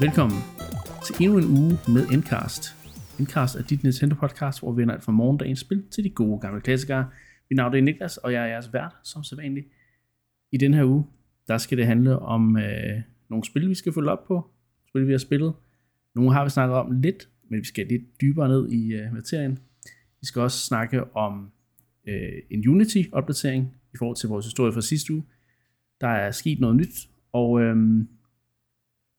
Velkommen til endnu en uge med Endcast. Endcast er dit Nintendo podcast, hvor vi vender alt fra morgendagens spil til de gode gamle klassikere. Mit navn er Niklas, og jeg er jeres vært, som sædvanligt. I den her uge, der skal det handle om øh, nogle spil, vi skal følge op på. Spil, vi har spillet. Nogle har vi snakket om lidt, men vi skal lidt dybere ned i øh, materien. Vi skal også snakke om øh, en Unity-opdatering i forhold til vores historie fra sidste uge. Der er sket noget nyt, og øh,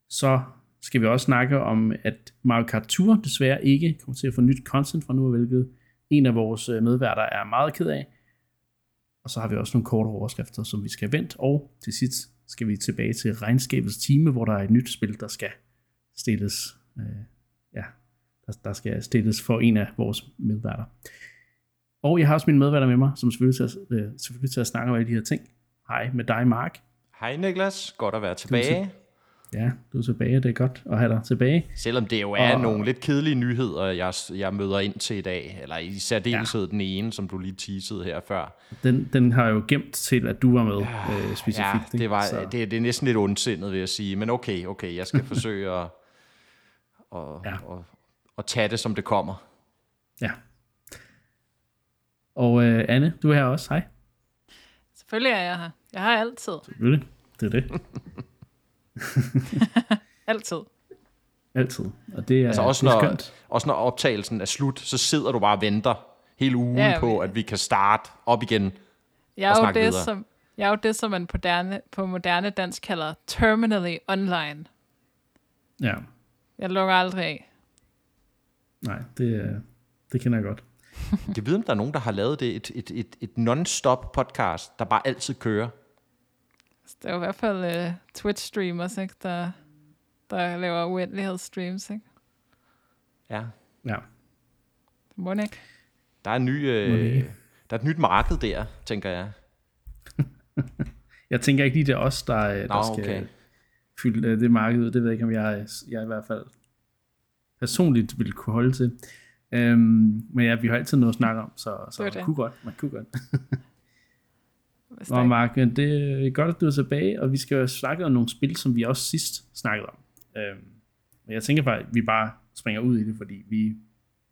så skal vi også snakke om, at Mario Kart Tour desværre ikke kommer til at få nyt content fra nu hvilket en af vores øh, medværter er meget ked af. Og så har vi også nogle korte overskrifter, som vi skal vente, og til sidst skal vi tilbage til regnskabets time, hvor der er et nyt spil, der skal stilles, øh, ja, der, der skal stilles for en af vores medværter. Og jeg har også mine medværter med mig, som selvfølgelig til, øh, selvfølgelig til at snakke om alle de her ting. Hej med dig, Mark. Hej Niklas, godt at være tilbage. Ja, du er tilbage, det er godt at have dig tilbage. Selvom det jo er og... nogle lidt kedelige nyheder, jeg, jeg møder ind til i dag, eller i særdeleshed ja. den ene, som du lige teasede her før. Den, den har jo gemt til, at du var med ja, øh, specifikt. Ja, det, var, det, det er næsten lidt ondsindet, vil jeg sige, men okay, okay, jeg skal forsøge at, og, ja. og, og tage det, som det kommer. Ja. Og øh, Anne, du er her også. Hej. Selvfølgelig er jeg her. Jeg har altid. Selvfølgelig. Det er det. Altid. Altid. Og det er, altså også, det er når, også når optagelsen er slut, så sidder du bare og venter hele ugen ja, på, at vi kan starte op igen jeg og snakke det, videre. Som, jeg er jo det, som man på moderne, på moderne dansk kalder terminally online. Ja. Jeg lukker aldrig af. Nej, det, det kender jeg godt. Jeg ved, om der er nogen, der har lavet det, et, et, et, et non-stop podcast, der bare altid kører. Det er jo i hvert fald uh, Twitch-streamers, ikke, der, der laver uendelighedsstreams, ikke? Ja. Ja. Må ikke? Der er, en ny, øh, der er et nyt marked der, tænker jeg. jeg tænker ikke lige, det er os, der, øh, der Nå, skal okay. fylde øh, det marked ud. Det ved jeg ikke, om jeg, jeg i hvert fald personligt vil kunne holde til. Øhm, men ja, vi har altid noget at snakke om, så, så det man kunne godt. Man kunne godt. Nå, Mark, det er godt, at du er tilbage, og vi skal jo snakke om nogle spil, som vi også sidst snakkede om. Øhm, men jeg tænker bare, at vi bare springer ud i det, fordi vi,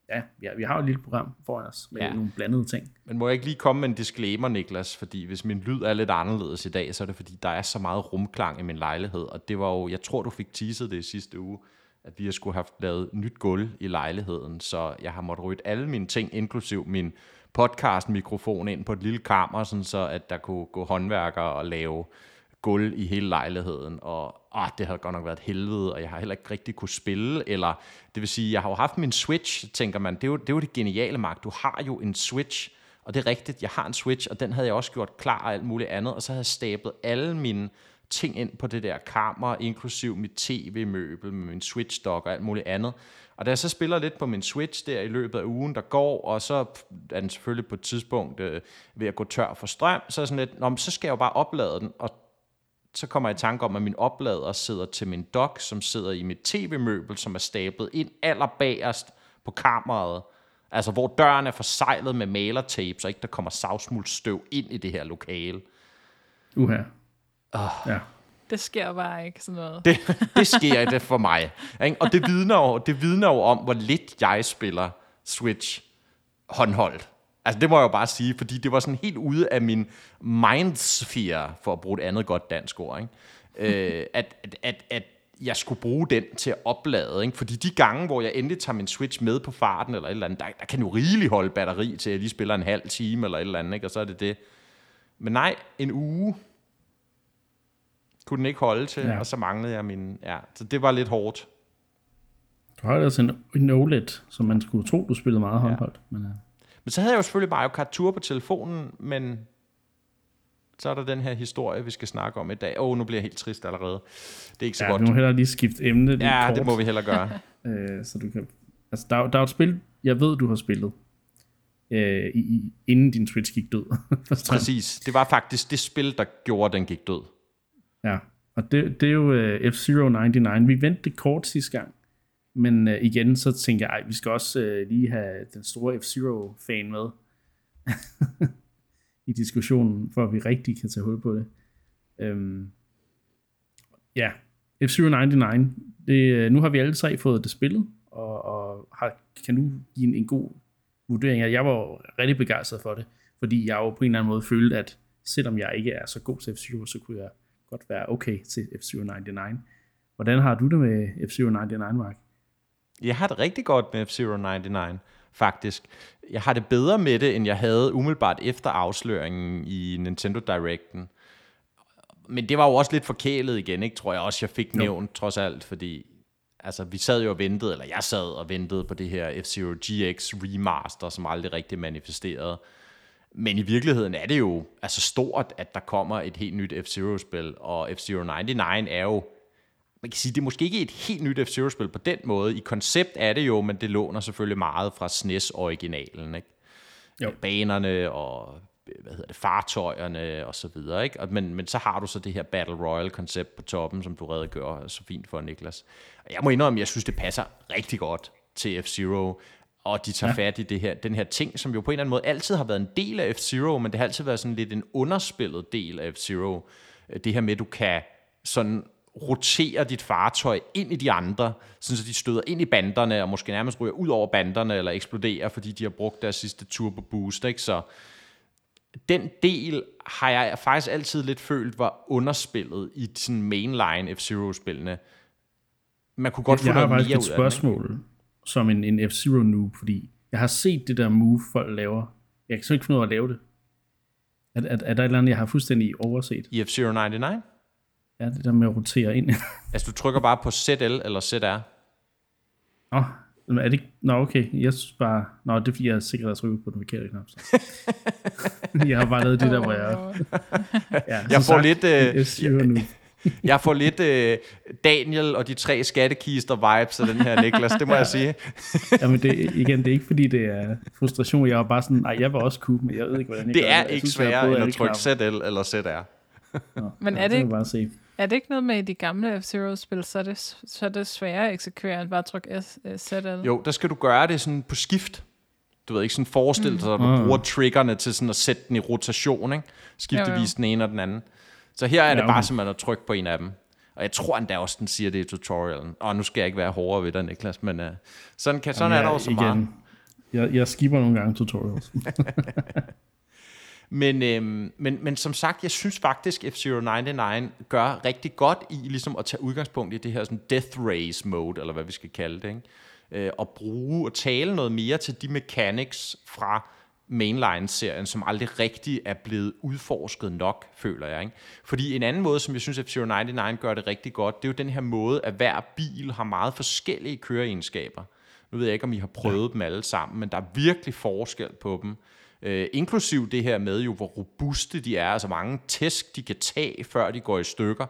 ja, vi har, vi har jo et lille program foran os med ja. nogle blandede ting. Men må jeg ikke lige komme med en disclaimer, Niklas? Fordi hvis min lyd er lidt anderledes i dag, så er det fordi, der er så meget rumklang i min lejlighed. Og det var jo, jeg tror, du fik teaset det sidste uge, at vi har skulle have lavet nyt gulv i lejligheden. Så jeg har måttet rydde alle mine ting, inklusiv min podcast-mikrofon ind på et lille kammer, sådan så at der kunne gå håndværkere og lave gulv i hele lejligheden, og åh, det har godt nok været et helvede, og jeg har heller ikke rigtig kunne spille, eller det vil sige, jeg har jo haft min Switch, tænker man, det er jo det, er jo det geniale, Mark, du har jo en Switch, og det er rigtigt, jeg har en Switch, og den havde jeg også gjort klar og alt muligt andet, og så havde jeg stablet alle mine ting ind på det der kammer, inklusiv mit tv-møbel med min Switch-dock og alt muligt andet. Og da jeg så spiller lidt på min Switch der i løbet af ugen, der går, og så er den selvfølgelig på et tidspunkt øh, ved at gå tør for strøm, så er sådan lidt, Nå, så skal jeg jo bare oplade den, og så kommer jeg i tanke om, at min oplader sidder til min dock, som sidder i mit tv-møbel, som er stablet ind allerbagerst på kammeret. Altså, hvor døren er forsejlet med malertape, så ikke der kommer savsmuld støv ind i det her lokale. Uha. Oh. Ja. Det sker bare ikke sådan noget. Det, det sker det for mig. Ikke? Og det vidner, jo, det vidner jo om, hvor lidt jeg spiller Switch håndholdt. Altså det må jeg jo bare sige, fordi det var sådan helt ude af min mindsphere, for at bruge et andet godt dansk ord, ikke? øh, at, at, at, at jeg skulle bruge den til at oplade. Ikke? Fordi de gange, hvor jeg endelig tager min Switch med på farten, eller et eller andet, der, der kan jo rigeligt holde batteri til, at jeg lige spiller en halv time, eller et eller andet, ikke? og så er det det. Men nej, en uge, kunne den ikke holde til, ja. og så manglede jeg min... Ja, så det var lidt hårdt. Du har altså en, en OLED, som man skulle tro, du spillede meget håndholdt. Ja. Men, ja. men så havde jeg jo selvfølgelig Mario Kart Tour på telefonen, men så er der den her historie, vi skal snakke om i dag. Åh, oh, nu bliver jeg helt trist allerede. Det er ikke så ja, godt. vi må hellere lige skifte emne. Ja, kort. det må vi hellere gøre. øh, så du kan, altså, der, der er et spil, jeg ved, du har spillet, øh, i, inden din Switch gik død. Præcis. Det var faktisk det spil, der gjorde, den gik død. Ja, og det, det er jo øh, uh, F-099. Vi vendte det kort sidste gang, men uh, igen så tænker jeg, ej, vi skal også uh, lige have den store F-Zero-fan med i diskussionen, for at vi rigtig kan tage hul på det. Um, ja, F-099, det, nu har vi alle tre fået det spillet, og, og har, kan nu give en, en god vurdering. Jeg var rigtig begejstret for det, fordi jeg jo på en eller anden måde følte, at selvom jeg ikke er så god til F-Zero, så kunne jeg godt være okay til F-Zero 99. Hvordan har du det med F-Zero 99, Mark? Jeg har det rigtig godt med F-Zero 99, faktisk. Jeg har det bedre med det, end jeg havde umiddelbart efter afsløringen i Nintendo Directen. Men det var jo også lidt forkælet igen, ikke? tror jeg også, jeg fik nævnt, trods alt, fordi altså, vi sad jo og ventede, eller jeg sad og ventede på det her F-Zero GX remaster, som aldrig rigtig manifesterede. Men i virkeligheden er det jo altså stort, at der kommer et helt nyt F-Zero-spil, og F-Zero 99 er jo man kan sige, det er måske ikke et helt nyt F-Zero-spil på den måde. I koncept er det jo, men det låner selvfølgelig meget fra SNES-originalen, ikke? Jo. Banerne og hvad hedder det, fartøjerne og så videre, ikke? Og, men, men så har du så det her Battle Royale-koncept på toppen, som du redegør så fint for, Niklas. Og jeg må indrømme, jeg synes, det passer rigtig godt til F-Zero, og de tager ja. fat i det her, den her ting, som jo på en eller anden måde altid har været en del af F-Zero, men det har altid været sådan lidt en underspillet del af F-Zero. Det her med, at du kan sådan rotere dit fartøj ind i de andre, så de støder ind i banderne, og måske nærmest ryger ud over banderne, eller eksploderer, fordi de har brugt deres sidste turbo boost. Ikke? Så den del har jeg faktisk altid lidt følt var underspillet i sådan mainline F-Zero-spillene. Man kunne godt få noget mere ud af spørgsmål den, som en, en F-Zero noob, fordi jeg har set det der move, folk laver. Jeg kan så ikke finde ud af at lave det. Er, er, er der et eller andet, jeg har fuldstændig overset? I F-Zero 99? Ja, det der med at rotere ind. altså, du trykker bare på ZL eller ZR? Nå, er det ikke? Nå, okay. Jeg synes bare... Nå, det er fordi, jeg er sikkert at trykke på den forkerte knap. jeg har bare lavet det der, hvor jeg... Ja, jeg får sagt, lidt... Øh, jeg får lidt øh, Daniel og de tre skattekister vibes af den her, Niklas, det må ja. jeg sige. Jamen det, igen, det er ikke fordi, det er frustration. Jeg var bare sådan, nej, jeg var også cool, men jeg ved ikke, hvordan jeg Det er ikke sværere end at trykke ZL eller ZR. Nå, men er det, ikke, bare se. er det ikke noget med i de gamle F-Zero-spil, så er det, så er det sværere at eksekvere end bare at trykke S, uh, ZL? Jo, der skal du gøre det sådan på skift. Du ved ikke, sådan forestille dig, mm. at du mm. bruger triggerne til sådan at sætte den i rotation, ikke? Skiftevis jo, jo. den ene og den anden. Så her er det ja, okay. bare simpelthen at trykke på en af dem. Og jeg tror endda også, den siger det i tutorialen. Og nu skal jeg ikke være hårdere ved dig, Niklas, men uh, sådan, kan, sådan Jamen, er der også meget. Jeg, jeg skipper nogle gange tutorials. Men, øhm, men, men som sagt, jeg synes faktisk, F-Zero 99 gør rigtig godt i ligesom at tage udgangspunkt i det her sådan death race mode, eller hvad vi skal kalde det, ikke? Øh, og bruge og tale noget mere til de mechanics fra mainline-serien, som aldrig rigtig er blevet udforsket nok, føler jeg. Ikke? Fordi en anden måde, som jeg synes, F-Zero 99 gør det rigtig godt, det er jo den her måde, at hver bil har meget forskellige køreegenskaber. Nu ved jeg ikke, om I har prøvet ja. dem alle sammen, men der er virkelig forskel på dem. Øh, inklusiv det her med jo, hvor robuste de er, altså mange tæsk, de kan tage, før de går i stykker.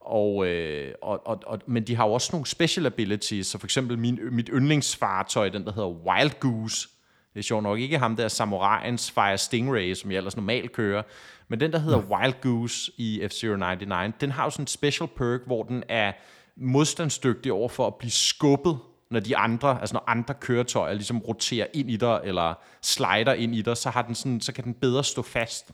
Og, øh, og, og, og, men de har jo også nogle special abilities, så for eksempel min, mit yndlingsfartøj, den der hedder Wild Goose, det er sjovt nok ikke ham der samuraiens Fire Stingray, som jeg ellers normalt kører, men den der hedder Wild Goose i F-Zero 99, den har jo sådan en special perk, hvor den er modstandsdygtig over for at blive skubbet når de andre, altså når andre køretøjer ligesom roterer ind i dig, eller slider ind i dig, så, har den sådan, så kan den bedre stå fast.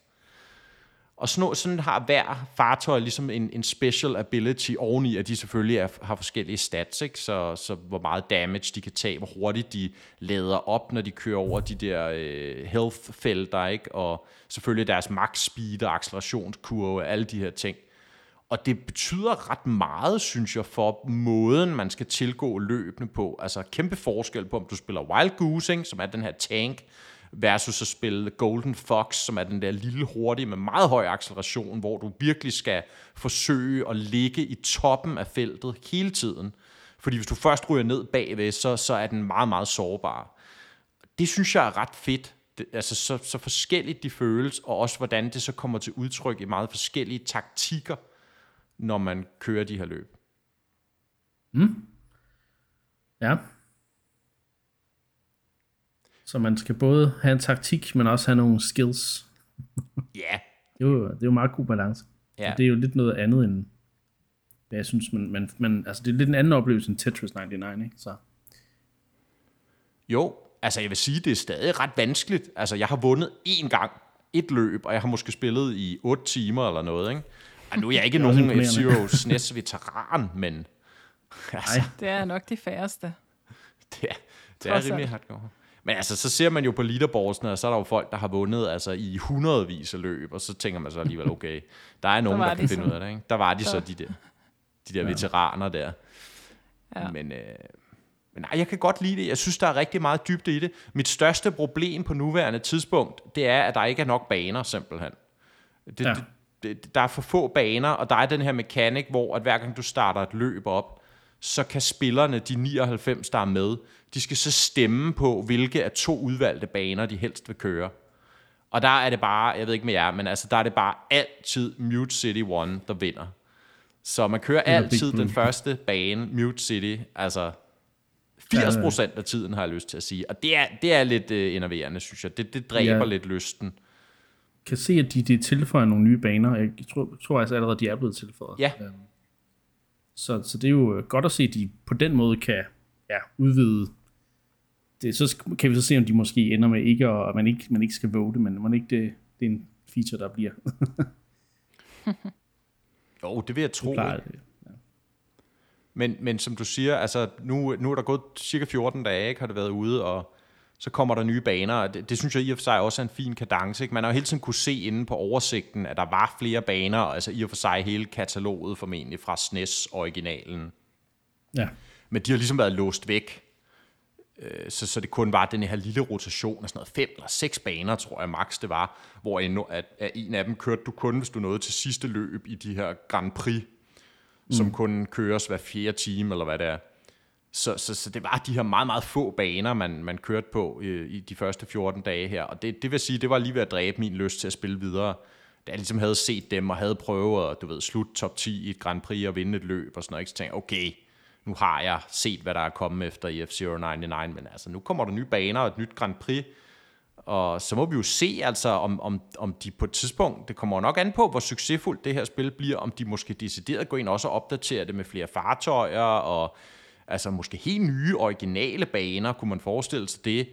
Og sådan, sådan har hver fartøj ligesom en, en special ability oveni, at de selvfølgelig er, har forskellige stats, ikke? Så, så hvor meget damage de kan tage, hvor hurtigt de lader op, når de kører over de der øh, health-felter, ikke? og selvfølgelig deres max speed og accelerationskurve, alle de her ting. Og det betyder ret meget, synes jeg, for måden, man skal tilgå løbende på. Altså kæmpe forskel på, om du spiller Wild Goose, ikke, som er den her tank, versus at spille Golden Fox, som er den der lille hurtige med meget høj acceleration, hvor du virkelig skal forsøge at ligge i toppen af feltet hele tiden. Fordi hvis du først ryger ned bagved, så, så er den meget, meget sårbar. Det synes jeg er ret fedt. Det, altså så, så forskelligt de føles, og også hvordan det så kommer til udtryk i meget forskellige taktikker, når man kører de her løb. Mm. Ja. Så man skal både have en taktik, men også have nogle skills. Ja. yeah. det, er jo, det er jo meget god balance. Ja. Yeah. Det er jo lidt noget andet end, hvad jeg synes, man, man, man, altså det er lidt en anden oplevelse end Tetris 99, ikke? Så. Jo, altså jeg vil sige, det er stadig ret vanskeligt. Altså jeg har vundet én gang et løb, og jeg har måske spillet i 8 timer eller noget, ikke? Og nu er jeg ikke nogen F-Zero SNES veteran, men altså, det er nok de færreste. Det er, det er rimelig hardcore. Men altså, så ser man jo på leaderboardsene, og så er der jo folk, der har vundet altså, i hundredvis af løb, og så tænker man så alligevel, okay, der er nogen, der, der kan de finde så. ud af det. Ikke? Der var de så, så de der, de der ja. veteraner der. Ja. Men, øh, men nej, jeg kan godt lide det. Jeg synes, der er rigtig meget dybde i det. Mit største problem på nuværende tidspunkt, det er, at der ikke er nok baner, simpelthen. Det, ja. det, det, der er for få baner, og der er den her mekanik, hvor at hver gang du starter et løb op, så kan spillerne, de 99, der er med, de skal så stemme på, hvilke af to udvalgte baner, de helst vil køre. Og der er det bare, jeg ved ikke med jer, men altså, der er det bare altid Mute City 1, der vinder. Så man kører altid den første bane, Mute City, altså 80 procent af tiden, har jeg lyst til at sige. Og det er, det er lidt uh, enerverende, synes jeg. Det, det dræber ja. lidt lysten. kan se, at de, de tilføjer nogle nye baner. Jeg tror, tror altså allerede, de er blevet tilføjet. Ja. Så, så det er jo godt at se, at de på den måde kan ja, udvide det. Så kan vi så se, om de måske ender med ikke, og at man ikke, man ikke skal vote, men man ikke det, det er en feature, der bliver. jo, det vil jeg tro. Det det. Ja. Men, men som du siger, altså nu, nu er der gået cirka 14 dage, ikke, har det været ude, og så kommer der nye baner, og det, det synes jeg i og for sig også er en fin kadence. Ikke? Man har jo hele tiden kunne se inde på oversigten, at der var flere baner, altså i og for sig hele kataloget formentlig fra SNES-originalen. Ja. Men de har ligesom været låst væk, øh, så, så det kun var den her lille rotation af sådan noget fem eller seks baner, tror jeg max det var, hvor en, at, at en af dem kørte du kun, hvis du nåede til sidste løb i de her Grand Prix, mm. som kun køres hver fjerde time, eller hvad det er. Så, så, så det var de her meget, meget få baner, man, man kørte på i, i de første 14 dage her. Og det, det vil sige, det var lige ved at dræbe min lyst til at spille videre. Da jeg ligesom havde set dem og havde prøvet at, du ved, slut top 10 i et Grand Prix og vinde et løb og sådan noget, ikke? så tænkte jeg, okay, nu har jeg set, hvad der er kommet efter i F-Zero 99, men altså, nu kommer der nye baner og et nyt Grand Prix, og så må vi jo se, altså, om, om, om de på et tidspunkt, det kommer nok an på, hvor succesfuldt det her spil bliver, om de måske decideret går ind også og opdaterer det med flere fartøjer, og altså måske helt nye, originale baner, kunne man forestille sig det,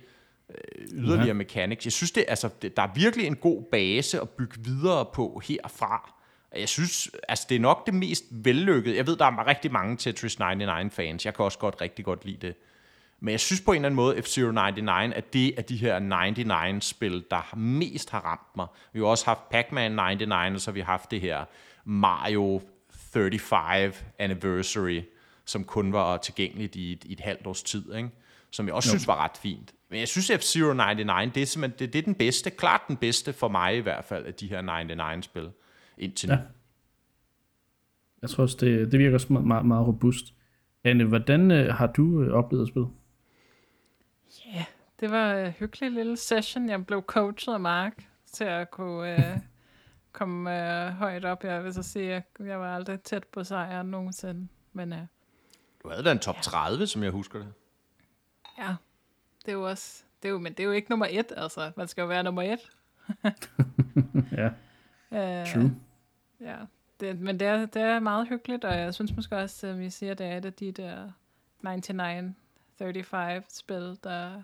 øh, yderligere ja. mechanics. Jeg synes, det, altså, det, der er virkelig en god base at bygge videre på herfra. Jeg synes, altså det er nok det mest vellykkede. Jeg ved, der er rigtig mange Tetris 99-fans. Jeg kan også godt rigtig godt lide det. Men jeg synes på en eller anden måde, F-Zero 99 er det af de her 99-spil, der mest har ramt mig. Vi har også haft Pac-Man 99, og så har vi haft det her Mario 35 Anniversary, som kun var tilgængeligt i et, i et halvt års tid, ikke? som jeg også jo. synes var ret fint. Men jeg synes, F-Zero 99, det er simpelthen det, det er den bedste, klart den bedste for mig i hvert fald, af de her 99-spil indtil nu. Ja. Jeg tror også, det, det virker også meget, meget robust. Anne, hvordan øh, har du øh, oplevet at spille? Ja, yeah, det var en hyggelig lille session. Jeg blev coachet af Mark til at kunne øh, komme øh, højt op. Jeg vil så sige, at jeg var aldrig tæt på sejren nogensinde. Men, øh, du havde da en top 30, som jeg husker det. Ja, det er jo også... Det er jo, men det er jo ikke nummer et, altså. Man skal jo være nummer et. ja, uh, true. Ja, det, men det er, det er meget hyggeligt, og jeg synes måske også, at vi siger, at det er et af de der 99-35-spil, der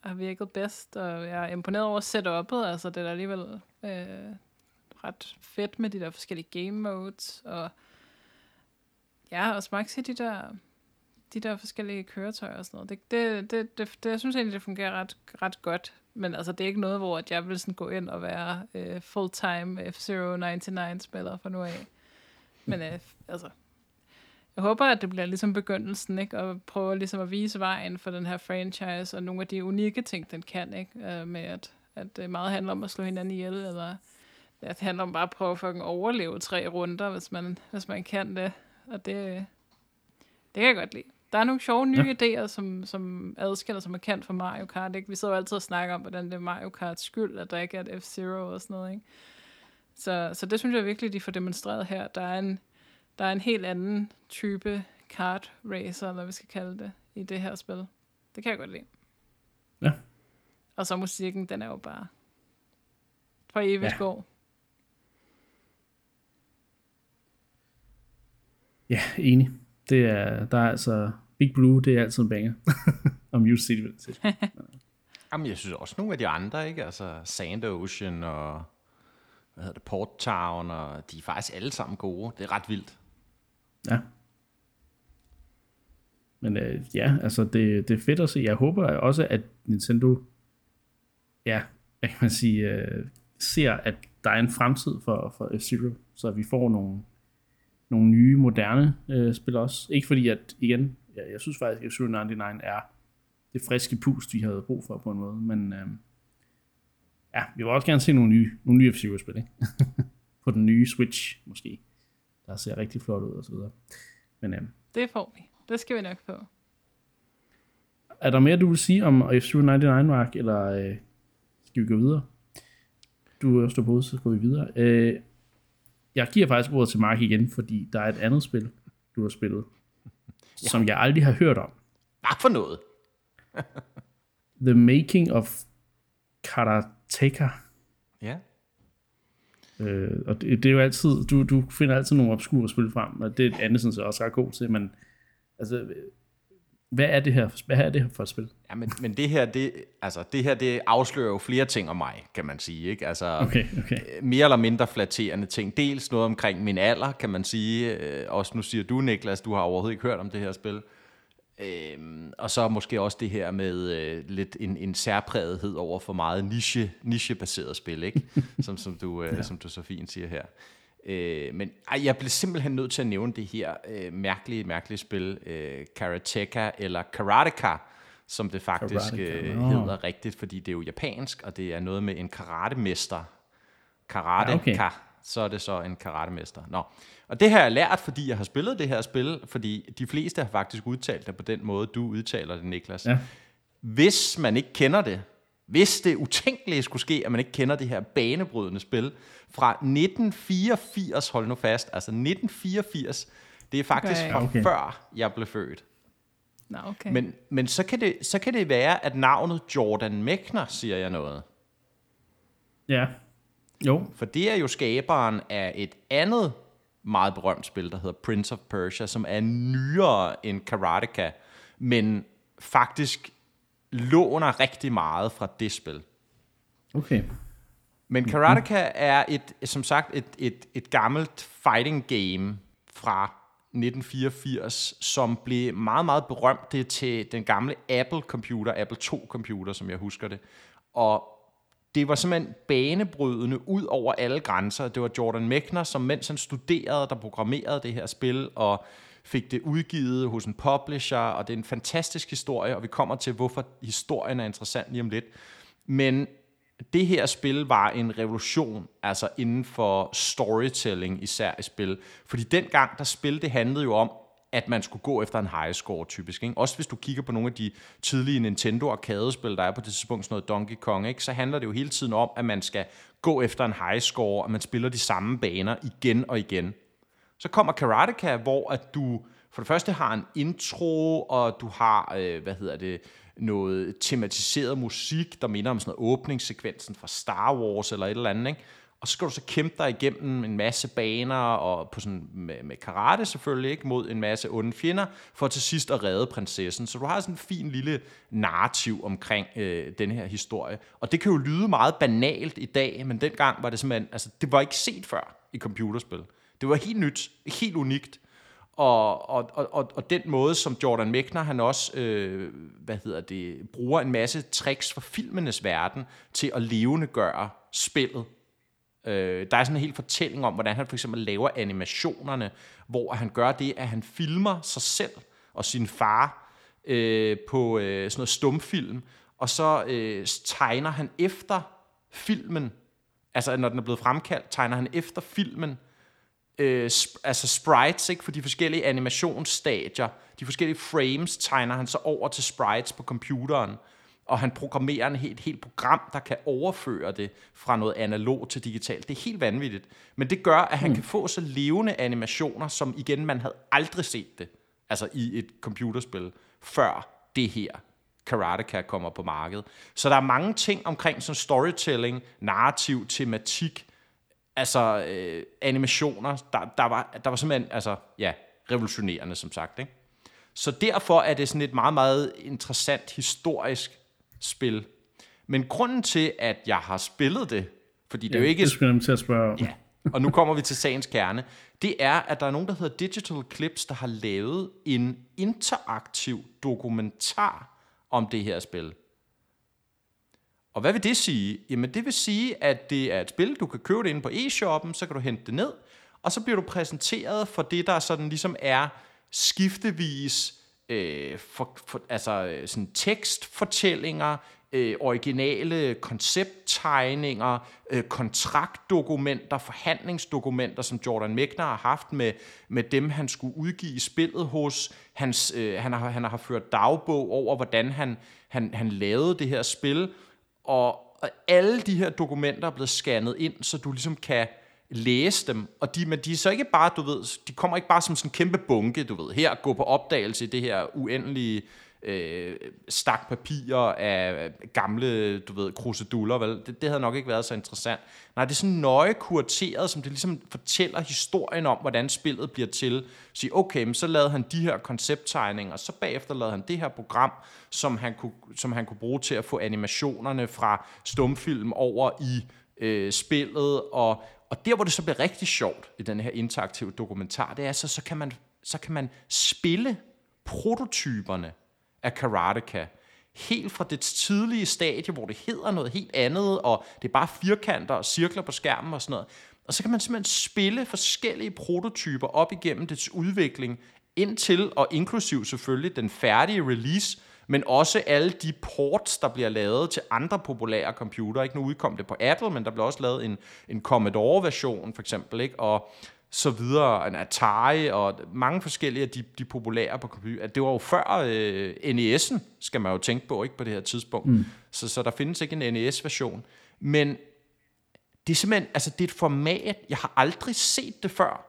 har virket bedst, og jeg er imponeret over setup'et, altså det er alligevel øh, ret fedt med de der forskellige game modes, og Ja, og Smax de der, de der forskellige køretøjer og sådan noget. Det, det, det, det, det, jeg synes egentlig, det fungerer ret, ret godt. Men altså, det er ikke noget, hvor jeg vil sådan gå ind og være øh, full-time F-Zero 99-spiller for nu af. Men øh, altså, jeg håber, at det bliver ligesom begyndelsen, ikke? Og prøve ligesom at vise vejen for den her franchise, og nogle af de unikke ting, den kan, ikke? Øh, med at, at det meget handler om at slå hinanden ihjel, eller det handler om bare at prøve at overleve tre runder, hvis man, hvis man kan det og det, det kan jeg godt lide. Der er nogle sjove nye ja. idéer, som, som adskiller sig markant fra Mario Kart. Ikke? Vi sidder jo altid og snakker om, hvordan det er Mario Karts skyld, at der ikke er et F-Zero og sådan noget. Ikke? Så, så det synes jeg virkelig, de får demonstreret her. Der er en, der er en helt anden type kart racer, eller hvad vi skal kalde det, i det her spil. Det kan jeg godt lide. Ja. Og så musikken, den er jo bare for evigt ja. god. Ja, enig. Det er, der er altså, Big Blue, det er altid en banger. og Muse City vil det Jamen, jeg synes også nogle af de andre, ikke? Altså Sand Ocean og hvad hedder det, Port Town, og de er faktisk alle sammen gode. Det er ret vildt. Ja. Men øh, ja, altså det, det er fedt at se. Jeg håber også, at Nintendo, ja, hvad kan man sige, øh, ser, at der er en fremtid for, for F-Zero, så vi får nogle, nogle nye, moderne øh, spil også. Ikke fordi, at igen, ja, jeg synes faktisk, at F-Zero 99 er det friske pust, vi havde brug for på en måde, men øh, ja, vi vil også gerne se nogle nye, nogle nye F-Zero-spil, ikke? på den nye Switch, måske. Der ser rigtig flot ud og så videre. Men øh, Det får vi. Det skal vi nok få. er der mere, du vil sige om F-Zero 99, Mark, eller øh, skal vi gå videre? Du er også på så går vi videre. Øh, jeg giver faktisk ordet til Mark igen, fordi der er et andet spil, du har spillet, ja. som jeg aldrig har hørt om. Hvad for noget? The Making of Karateka. Ja. Øh, og det, det, er jo altid, du, du finder altid nogle obskure spil frem, og det er andet, synes jeg også er god til, men altså, hvad er det her, hvad er det her for et spil? Ja, men, men det her, det, altså, det her, det afslører jo flere ting om mig, kan man sige. Ikke? Altså, Okay, okay. øh, mere eller mindre flatterende ting. Dels noget omkring min alder, kan man sige. Øh, også nu siger du, Niklas, du har overhovedet ikke hørt om det her spil. Øhm, og så måske også det her med øh, lidt en, en særprægethed over for meget niche, nichebaseret spil, ikke? som, som, du, øh, ja. som du så fint siger her. Øh, men ej, jeg blev simpelthen nødt til at nævne det her øh, mærkelige, mærkelige spil, øh, Karateka eller Karateka, som det faktisk Karateka, øh, hedder rigtigt, fordi det er jo japansk, og det er noget med en karatemester. Karateka, Ja, okay. okay. så er det så en karatemester. Nå. Og det har jeg lært, fordi jeg har spillet det her spil, fordi de fleste har faktisk udtalt det på den måde, du udtaler det, Niklas. Ja. Hvis man ikke kender det, hvis det utænkelige skulle ske, at man ikke kender det her banebrydende spil fra 1984, hold nu fast, altså 1984, det er faktisk Okay. fra Okay. før jeg blev født. Nå, okay. Men, men så, kan det, så kan det være, at navnet Jordan Mechner siger jeg noget. Ja, jo, For det er jo skaberen af et andet meget berømt spil, der hedder Prince of Persia, som er nyere end Karateka, men faktisk låner rigtig meget fra det spil. okay. Men Karateka er et, som sagt et, et, et gammelt fighting game fra 1984, som blev meget, meget berømt det til den gamle Apple-computer, Apple II-computer, som jeg husker det. Og det var simpelthen banebrydende ud over alle grænser. Det var Jordan Mechner, som mens han studerede, der programmerede det her spil, og fik det udgivet hos en publisher, og det er en fantastisk historie, og vi kommer til, hvorfor historien er interessant lige om lidt. Men det her spil var en revolution, altså inden for storytelling, især i spil. Fordi dengang, der spil, det handlede jo om, at man skulle gå efter en high score, typisk. Ikke? Også hvis du kigger på nogle af de tidlige Nintendo arcade-spil, der er på det tidspunkt, sådan noget Donkey Kong, ikke? så handler det jo hele tiden om, at man skal gå efter en high score, og man spiller de samme baner igen og igen. Så kommer Karateka, hvor at du for det første har en intro, og du har, øh, hvad hedder det, noget tematiseret musik, der minder om sådan noget åbningssekvensen fra Star Wars eller et eller andet, ikke? Og så skal du så kæmpe dig igennem en masse baner, og på sådan, med, med karate selvfølgelig, ikke? mod en masse onde fjender, for til sidst at redde prinsessen. Så du har sådan en fin lille narrativ omkring øh, den her historie. Og det kan jo lyde meget banalt i dag, men dengang var det simpelthen, altså det var ikke set før i computerspil. Det var helt nyt, helt unikt. Og, og, og, og, den måde, som Jordan Mechner, han også, øh, hvad hedder det, bruger en masse tricks fra filmenes verden til at levendegøre spillet. Øh, der er sådan en hel fortælling om, hvordan han for eksempel laver animationerne, hvor han gør det, at han filmer sig selv og sin far øh, på øh, sådan noget stumfilm, og så øh, tegner han efter filmen, altså når den er blevet fremkaldt, tegner han efter filmen, øh, sp- altså sprites ikke, for de forskellige animationsstadier. De forskellige frames tegner han så over til sprites på computeren, og han programmerer en helt, helt program, der kan overføre det fra noget analog til digitalt. Det er helt vanvittigt. Men det gør, at han kan få så levende animationer, som igen, man havde aldrig set det, altså i et computerspil, før det her Karateka kommer på markedet. Så der er mange ting omkring sådan storytelling, narrativ, tematik, altså øh, animationer, der, der, var, der var simpelthen altså, ja, revolutionerende, som sagt. Ikke? Så derfor er det sådan et meget, meget interessant historisk spil. Men grunden til, at jeg har spillet det, fordi det er jo ikke... Det skulle jeg til at spørge om. Ja, og nu kommer vi til sagens kerne, det er, at der er nogen, der hedder Digital Clips, der har lavet en interaktiv dokumentar om det her spil. Og hvad vil det sige? Jamen det vil sige, at det er et spil, du kan købe det inde på e-shoppen, så kan du hente det ned, og så bliver du præsenteret for det, der sådan ligesom er skiftevis øh, for, for, altså øh, sådan tekstfortællinger, øh, originale koncepttegninger, øh, kontraktdokumenter, forhandlingsdokumenter, som Jordan Mekner har haft med, med dem, han skulle udgive spillet hos. Hans, øh, han, har, han har ført dagbog over, hvordan han, han, han lavede det her spil, og, og alle de her dokumenter er blevet scannet ind, så du ligesom kan læse dem, og de, men de er så ikke bare, du ved, de kommer ikke bare som sådan en kæmpe bunke, du ved, her gå på opdagelse i det her uendelige øh, stak papirer af gamle, du ved, kruseduller, vel? Det, det havde nok ikke været så interessant. Nej, det er sådan nøje kurateret, som det ligesom fortæller historien om, hvordan spillet bliver til. Sige, okay, men så lavede han de her koncepttegninger, og så bagefter lavede han det her program, som han kunne, som han kunne bruge til at få animationerne fra stumfilm over i øh, spillet, og, og der, hvor det så bliver rigtig sjovt i den her interaktive dokumentar, det er så, så kan man, så kan man spille prototyperne af Karateka. Helt fra det tidlige stadie, hvor det hedder noget helt andet, og det er bare firkanter og cirkler på skærmen og sådan noget. Og så kan man simpelthen spille forskellige prototyper op igennem dets udvikling, indtil og inklusiv selvfølgelig den færdige release, men også alle de ports, der bliver lavet til andre populære computer. Ikke nu udkom det på Apple, men der blev også lavet en, en Commodore-version for eksempel, ikke? og så videre, en Atari og mange forskellige af de, de populære på computer. Det var jo før øh, NES'en, skal man jo tænke på, ikke på det her tidspunkt. Mm. Så, så der findes ikke en NES-version. Men det er simpelthen, altså det er et format, jeg har aldrig set det før.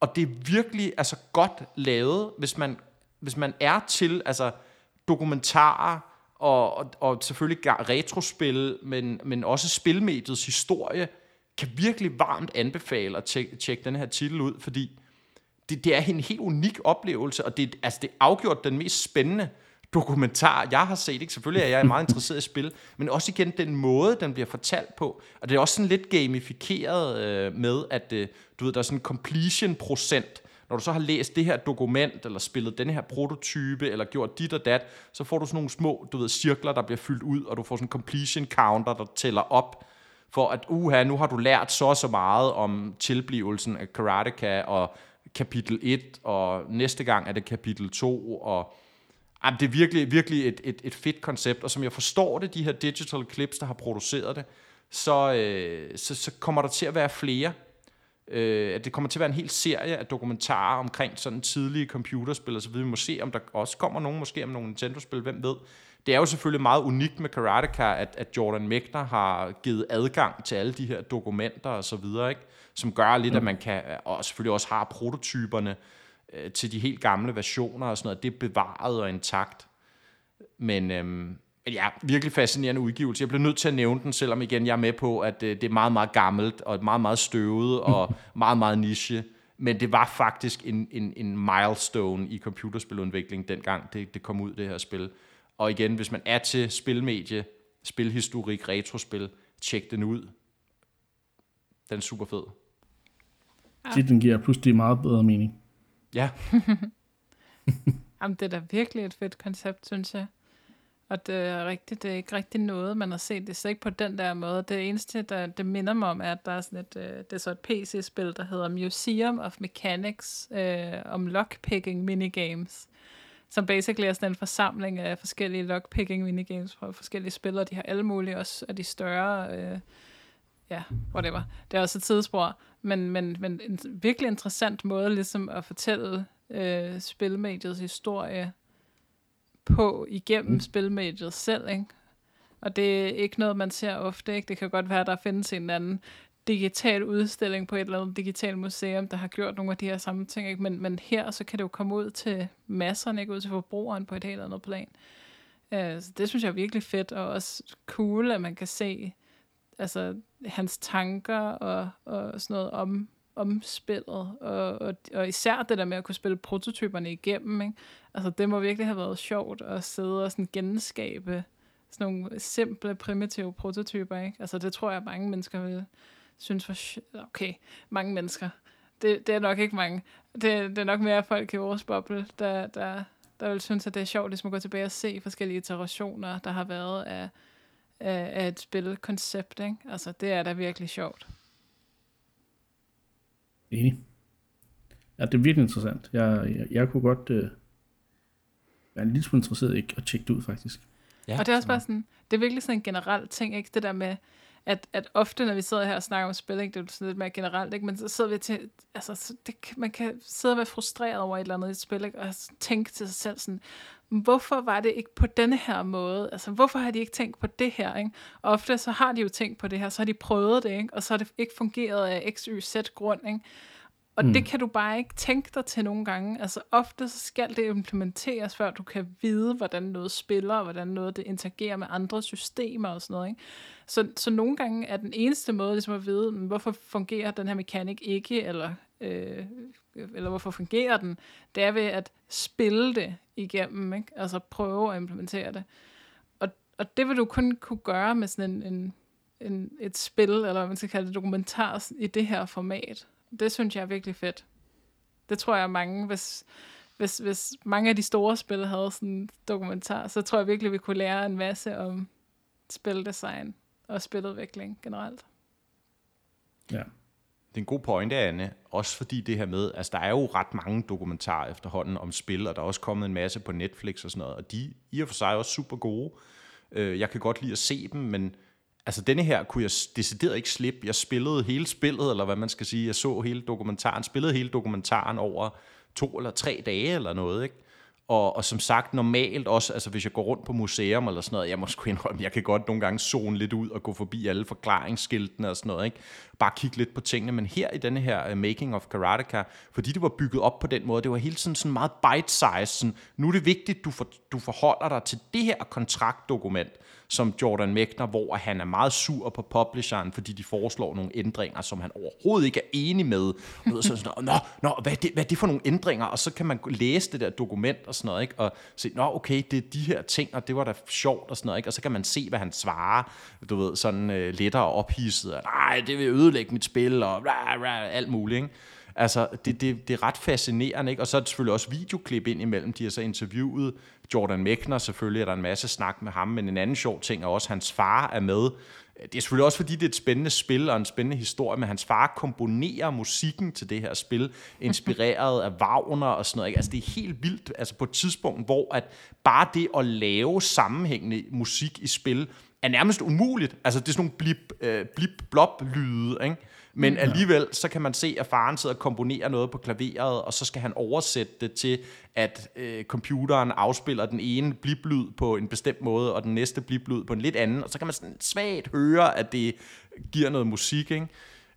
Og det er virkelig altså godt lavet, hvis man, hvis man er til altså, dokumentarer, og, og, og selvfølgelig retrospil, men, men også spilmediets historie, kan virkelig varmt anbefale at tjekke, tjekke den her titel ud, fordi det, det er en helt unik oplevelse, og det, altså, det er afgjort den mest spændende dokumentar, jeg har set. Ikke? Selvfølgelig er jeg meget interesseret i spil, men også igen den måde, den bliver fortalt på. Og det er også sådan lidt gamificeret øh, med, at øh, du ved, der er sådan en completion-procent. Når du så har læst det her dokument, eller spillet den her prototype, eller gjort dit og dat, så får du sådan nogle små, du ved, cirkler, der bliver fyldt ud, og du får sådan en completion counter, der tæller op for at, uha, nu har du lært så og så meget om tilblivelsen af Karateka og kapitel 1, og næste gang er det kapitel 2, og jamen, det er virkelig, virkelig et, et, et fedt koncept, og som jeg forstår det, de her digital clips, der har produceret det, så, øh, så, så kommer der til at være flere. Øh, at det kommer til at være en hel serie af dokumentarer omkring sådan tidlige computerspil og så videre. Vi må se, om der også kommer nogen, måske om nogle Nintendo-spil, hvem ved det er jo selvfølgelig meget unikt med Karateka, at, at Jordan Mechner har givet adgang til alle de her dokumenter og så videre, ikke? som gør lidt, mm. at man kan, og selvfølgelig også har prototyperne øh, til de helt gamle versioner og sådan noget, det er bevaret og intakt. Men øhm, ja, virkelig fascinerende udgivelse. Jeg bliver nødt til at nævne den, selvom igen jeg er med på, at øh, det er meget, meget gammelt, og meget, meget støvet, og meget, meget niche. Men det var faktisk en, en, en milestone i computerspiludvikling dengang det, det kom ud, det her spil. Og igen, hvis man er til spilmedie, spilhistorik, retrospil, tjek den ud. Den er super fed. Ja. Den giver pludselig meget bedre mening. Ja. Jamen, det er da virkelig et fedt koncept, synes jeg. Og det er rigtigt, det er ikke rigtig noget, man har set. Det er ikke på den der måde. Det eneste, der det minder mig om, er, at der er sådan et, øh, det er så et PC-spil, der hedder Museum of Mechanics, øh, om lockpicking minigames som basically er sådan en forsamling af forskellige lockpicking minigames fra forskellige spillere. De har alle mulige, også af de større, øh, ja, whatever. Det er også et tidsspor, men, men, men en virkelig interessant måde ligesom at fortælle øh, spilmediets historie på igennem mm. spilmediet selv, ikke? Og det er ikke noget, man ser ofte, ikke? Det kan godt være, at der findes en anden digital udstilling på et eller andet digitalt museum, der har gjort nogle af de her samme ting, ikke? Men, men her så kan det jo komme ud til masserne, ikke ud til forbrugeren på et helt andet plan. Uh, så det synes jeg er virkelig fedt, og også cool, at man kan se altså, hans tanker og, og sådan noget om, om spillet, og, og, og især det der med at kunne spille prototyperne igennem, ikke? altså det må virkelig have været sjovt at sidde og sådan genskabe sådan nogle simple, primitive prototyper, ikke? Altså det tror jeg, mange mennesker vil, synes for... Okay, mange mennesker. Det, det er nok ikke mange. Det, det er nok mere folk i vores boble, der, der, der vil synes, at det er sjovt, hvis man går tilbage og se forskellige iterationer, der har været af, af, af et spilkoncept. Ikke? Altså, det er da virkelig sjovt. Enig. Ja, det er virkelig interessant. Jeg, jeg, jeg kunne godt øh, være en lille smule interesseret i at tjekke det ud, faktisk. Ja, og det er også bare sådan, det er virkelig sådan en generel ting, ikke? Det der med, at, at ofte, når vi sidder her og snakker om spil, ikke, det er sådan lidt mere generelt, ikke? men så sidder vi til, altså, det, man kan sidde og være frustreret over et eller andet i et spil, ikke? og tænke til sig selv sådan, hvorfor var det ikke på denne her måde? Altså, hvorfor har de ikke tænkt på det her? Ikke? Og ofte så har de jo tænkt på det her, så har de prøvet det, ikke? og så har det ikke fungeret af x, y, z grund. Ikke? Og mm. det kan du bare ikke tænke dig til nogle gange. Altså ofte så skal det implementeres, før du kan vide, hvordan noget spiller, og hvordan noget det interagerer med andre systemer og sådan noget. Ikke? Så, så nogle gange er den eneste måde ligesom at vide, hvorfor fungerer den her mekanik ikke, eller, øh, eller hvorfor fungerer den, det er ved at spille det igennem, ikke? altså prøve at implementere det. Og, og det vil du kun kunne gøre med sådan en, en, en, et spil, eller hvad man skal kalde det, dokumentar i det her format. Det synes jeg er virkelig fedt. Det tror jeg mange, hvis, hvis, hvis mange af de store spil havde sådan en dokumentar, så tror jeg virkelig, vi kunne lære en masse om spildesign og spiludvikling generelt. Ja. Det er en god pointe, Anne. Også fordi det her med, altså der er jo ret mange dokumentarer efterhånden om spil, og der er også kommet en masse på Netflix og sådan noget, og de i og for sig er også super gode. Øh, jeg kan godt lide at se dem, men altså denne her kunne jeg decideret ikke slippe. Jeg spillede hele spillet, eller hvad man skal sige. Jeg så hele dokumentaren, spillede hele dokumentaren over to eller tre dage eller noget, ikke? Og, og som sagt, normalt også, altså hvis jeg går rundt på museum eller sådan noget, jeg må sgu indrømme, jeg kan godt nogle gange zone lidt ud og gå forbi alle forklaringsskiltene og sådan noget, ikke? Bare kigge lidt på tingene, men her i denne her uh, Making of Karateka, fordi det var bygget op på den måde, det var hele tiden sådan meget bite-size, sådan, nu er det vigtigt, du, for, du forholder dig til det her kontraktdokument, som Jordan Mekner, hvor han er meget sur på publisheren, fordi de foreslår nogle ændringer, som han overhovedet ikke er enig med. Og så sådan, nå, nå hvad, er det, hvad er det for nogle ændringer? Og så kan man læse det der dokument og sådan noget, ikke? og se, nå okay, det er de her ting, og det var da sjovt og sådan noget, ikke? og så kan man se, hvad han svarer, du ved, sådan øh, lettere ophidset, og nej, det vil ødelægge mit spil, og rah, rah, alt muligt, ikke? Altså, det, det, det er ret fascinerende, ikke? Og så er det selvfølgelig også videoklip ind imellem. De har så interviewet Jordan Mekner, selvfølgelig er der en masse snak med ham, men en anden sjov ting er også, at hans far er med. Det er selvfølgelig også, fordi det er et spændende spil og en spændende historie, men hans far komponerer musikken til det her spil, inspireret af Wagner og sådan noget. Ikke? Altså, det er helt vildt, altså på et tidspunkt, hvor at bare det at lave sammenhængende musik i spil, er nærmest umuligt. Altså, det er sådan nogle blip, øh, blip blop lyde, ikke? Men alligevel, så kan man se, at faren sidder og komponerer noget på klaveret, og så skal han oversætte det til, at øh, computeren afspiller den ene bliblyd på en bestemt måde, og den næste bliblyd på en lidt anden, og så kan man sådan svagt høre, at det giver noget musik, ikke?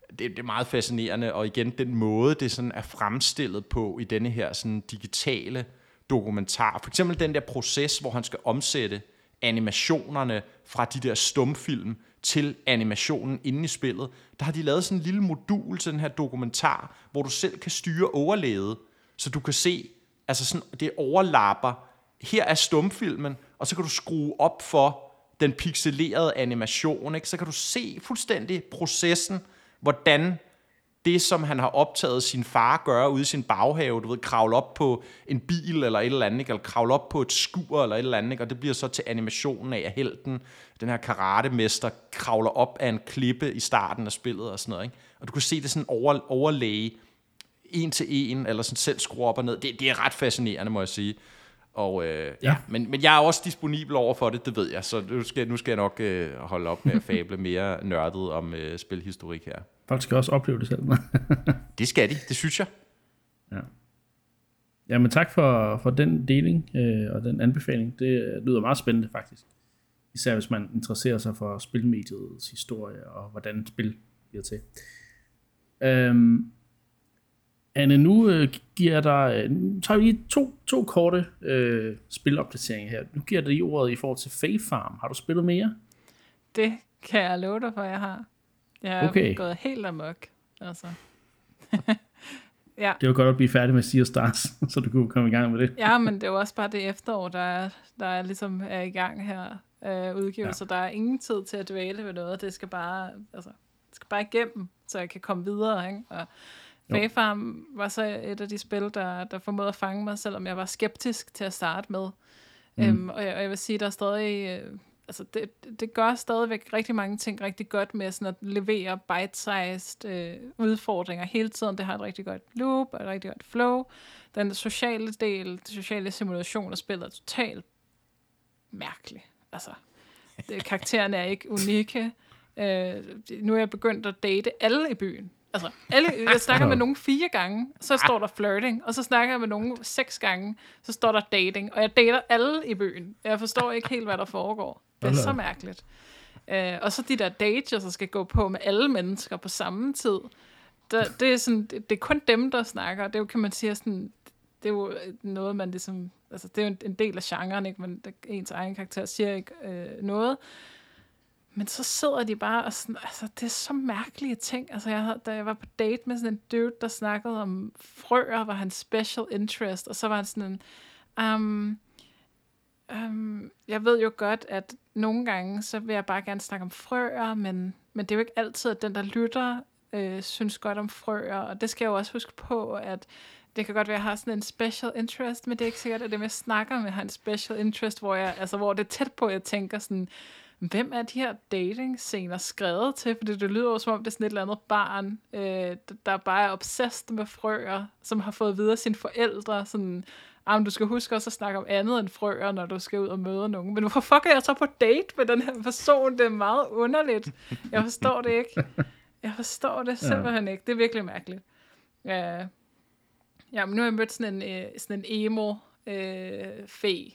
Det, det er meget fascinerende, og igen, den måde, det sådan er fremstillet på i denne her sådan digitale dokumentar. For eksempel den der proces, hvor han skal omsætte animationerne fra de der stumfilm til animationen inde i spillet, der har de lavet sådan en lille modul til den her dokumentar, hvor du selv kan styre overlæget, så du kan se, altså sådan, det overlapper, her er stumfilmen, og så kan du skrue op for den pixelerede animation, ikke? så kan du se fuldstændig processen, hvordan det, som han har optaget sin far gøre ude i sin baghave, du ved, kravle op på en bil eller et eller andet, ikke? eller kravle op på et skur eller et eller andet, ikke? og det bliver så til animationen af, at helten, den her karatemester, kravler op af en klippe i starten af spillet og sådan noget. Ikke? Og du kan se det sådan over, overlæge, en til en, eller sådan selv skrue op og ned. Det, det er ret fascinerende, må jeg sige. Og, øh, ja. ja. Men, men jeg er også disponibel over for det, det ved jeg, så nu skal, nu skal jeg nok øh, holde op med at fable mere nørdet om øh, spilhistorik her. Folk skal også opleve det selv. det skal de, det synes jeg. Ja. Jamen tak for, for den deling øh, og den anbefaling. Det lyder meget spændende faktisk. Især hvis man interesserer sig for spilmediets historie og hvordan spil bliver til. Øhm, Anne, nu øh, giver dig, nu tager vi lige to, to korte øh, spilopdateringer her. Nu giver jeg dig ordet i forhold til Fae Farm. Har du spillet mere? Det kan jeg love dig for, jeg har. Jeg er okay. gået helt amok. Altså. ja. Det var godt at blive færdig med Sea Stars, så du kunne komme i gang med det. ja, men det er jo også bare det efterår, der er, der er ligesom er i gang her øh, udgivelser. Ja. Der er ingen tid til at dvæle ved noget. Det skal bare, altså, skal bare igennem, så jeg kan komme videre, ikke? Og Fae Farm var så et af de spil, der, der formåede at fange mig, selvom jeg var skeptisk til at starte med. Mm. Øhm, og, jeg, og jeg vil sige, der er stadig... Øh, altså det, det gør stadigvæk rigtig mange ting rigtig godt med sådan at levere bite-sized øh, udfordringer hele tiden. Det har et rigtig godt loop og et rigtig godt flow. Den sociale del, den sociale simulation af spillet er totalt mærkelig. Altså, det, karaktererne er ikke unikke. Øh, nu er jeg begyndt at date alle i byen. Altså, alle, jeg snakker med nogen fire gange, så står der flirting, og så snakker jeg med nogen seks gange, så står der dating, og jeg dater alle i byen. Jeg forstår ikke helt, hvad der foregår. Det er så mærkeligt. Uh, og så de der dates, jeg så skal gå på med alle mennesker på samme tid. Der, det, er sådan, det, det er kun dem, der snakker. Det er jo, kan man sige, sådan, det er jo noget, man ligesom... Altså, det er jo en del af genren, ikke? Men ens egen karakter siger ikke øh, noget. Men så sidder de bare og sådan, altså det er så mærkelige ting. Altså jeg, da jeg var på date med sådan en dude, der snakkede om frøer, var hans special interest, og så var han sådan en, um, um, jeg ved jo godt, at nogle gange, så vil jeg bare gerne snakke om frøer, men, men det er jo ikke altid, at den, der lytter, øh, synes godt om frøer, og det skal jeg jo også huske på, at det kan godt være, at jeg har sådan en special interest, men det er ikke sikkert, at det med snakker snakke med har en special interest, hvor, jeg, altså, hvor det er tæt på, at jeg tænker sådan, hvem er de her dating-scener skrevet til? Fordi det lyder jo som om, det er sådan et eller andet barn, øh, der bare er obsessed med frøer, som har fået videre sine forældre, sådan, ah, du skal huske også at snakke om andet end frøer, når du skal ud og møde nogen. Men hvorfor fuck er jeg så på date med den her person? Det er meget underligt. Jeg forstår det ikke. Jeg forstår det simpelthen ja. ikke. Det er virkelig mærkeligt. Ja, ja men nu har jeg mødt sådan en, øh, sådan en emo-fe, øh,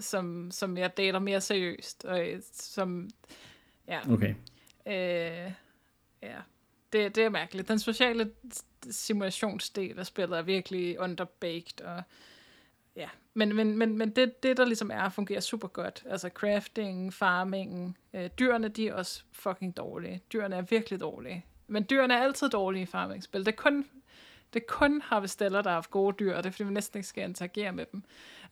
som, som jeg dater mere seriøst, og øh, som, ja. Okay. Øh, ja, det, det er mærkeligt. Den sociale simulationsdel af spillet er virkelig underbaked, og ja, men, men, men, men det, det, der ligesom er, fungerer super godt. Altså crafting, farming, øh, dyrene, de er også fucking dårlige. Dyrene er virkelig dårlige. Men dyrene er altid dårlige i farming-spil. Det er kun det er kun harvesteller, der har haft gode dyr, og det er fordi, vi næsten ikke skal interagere med dem.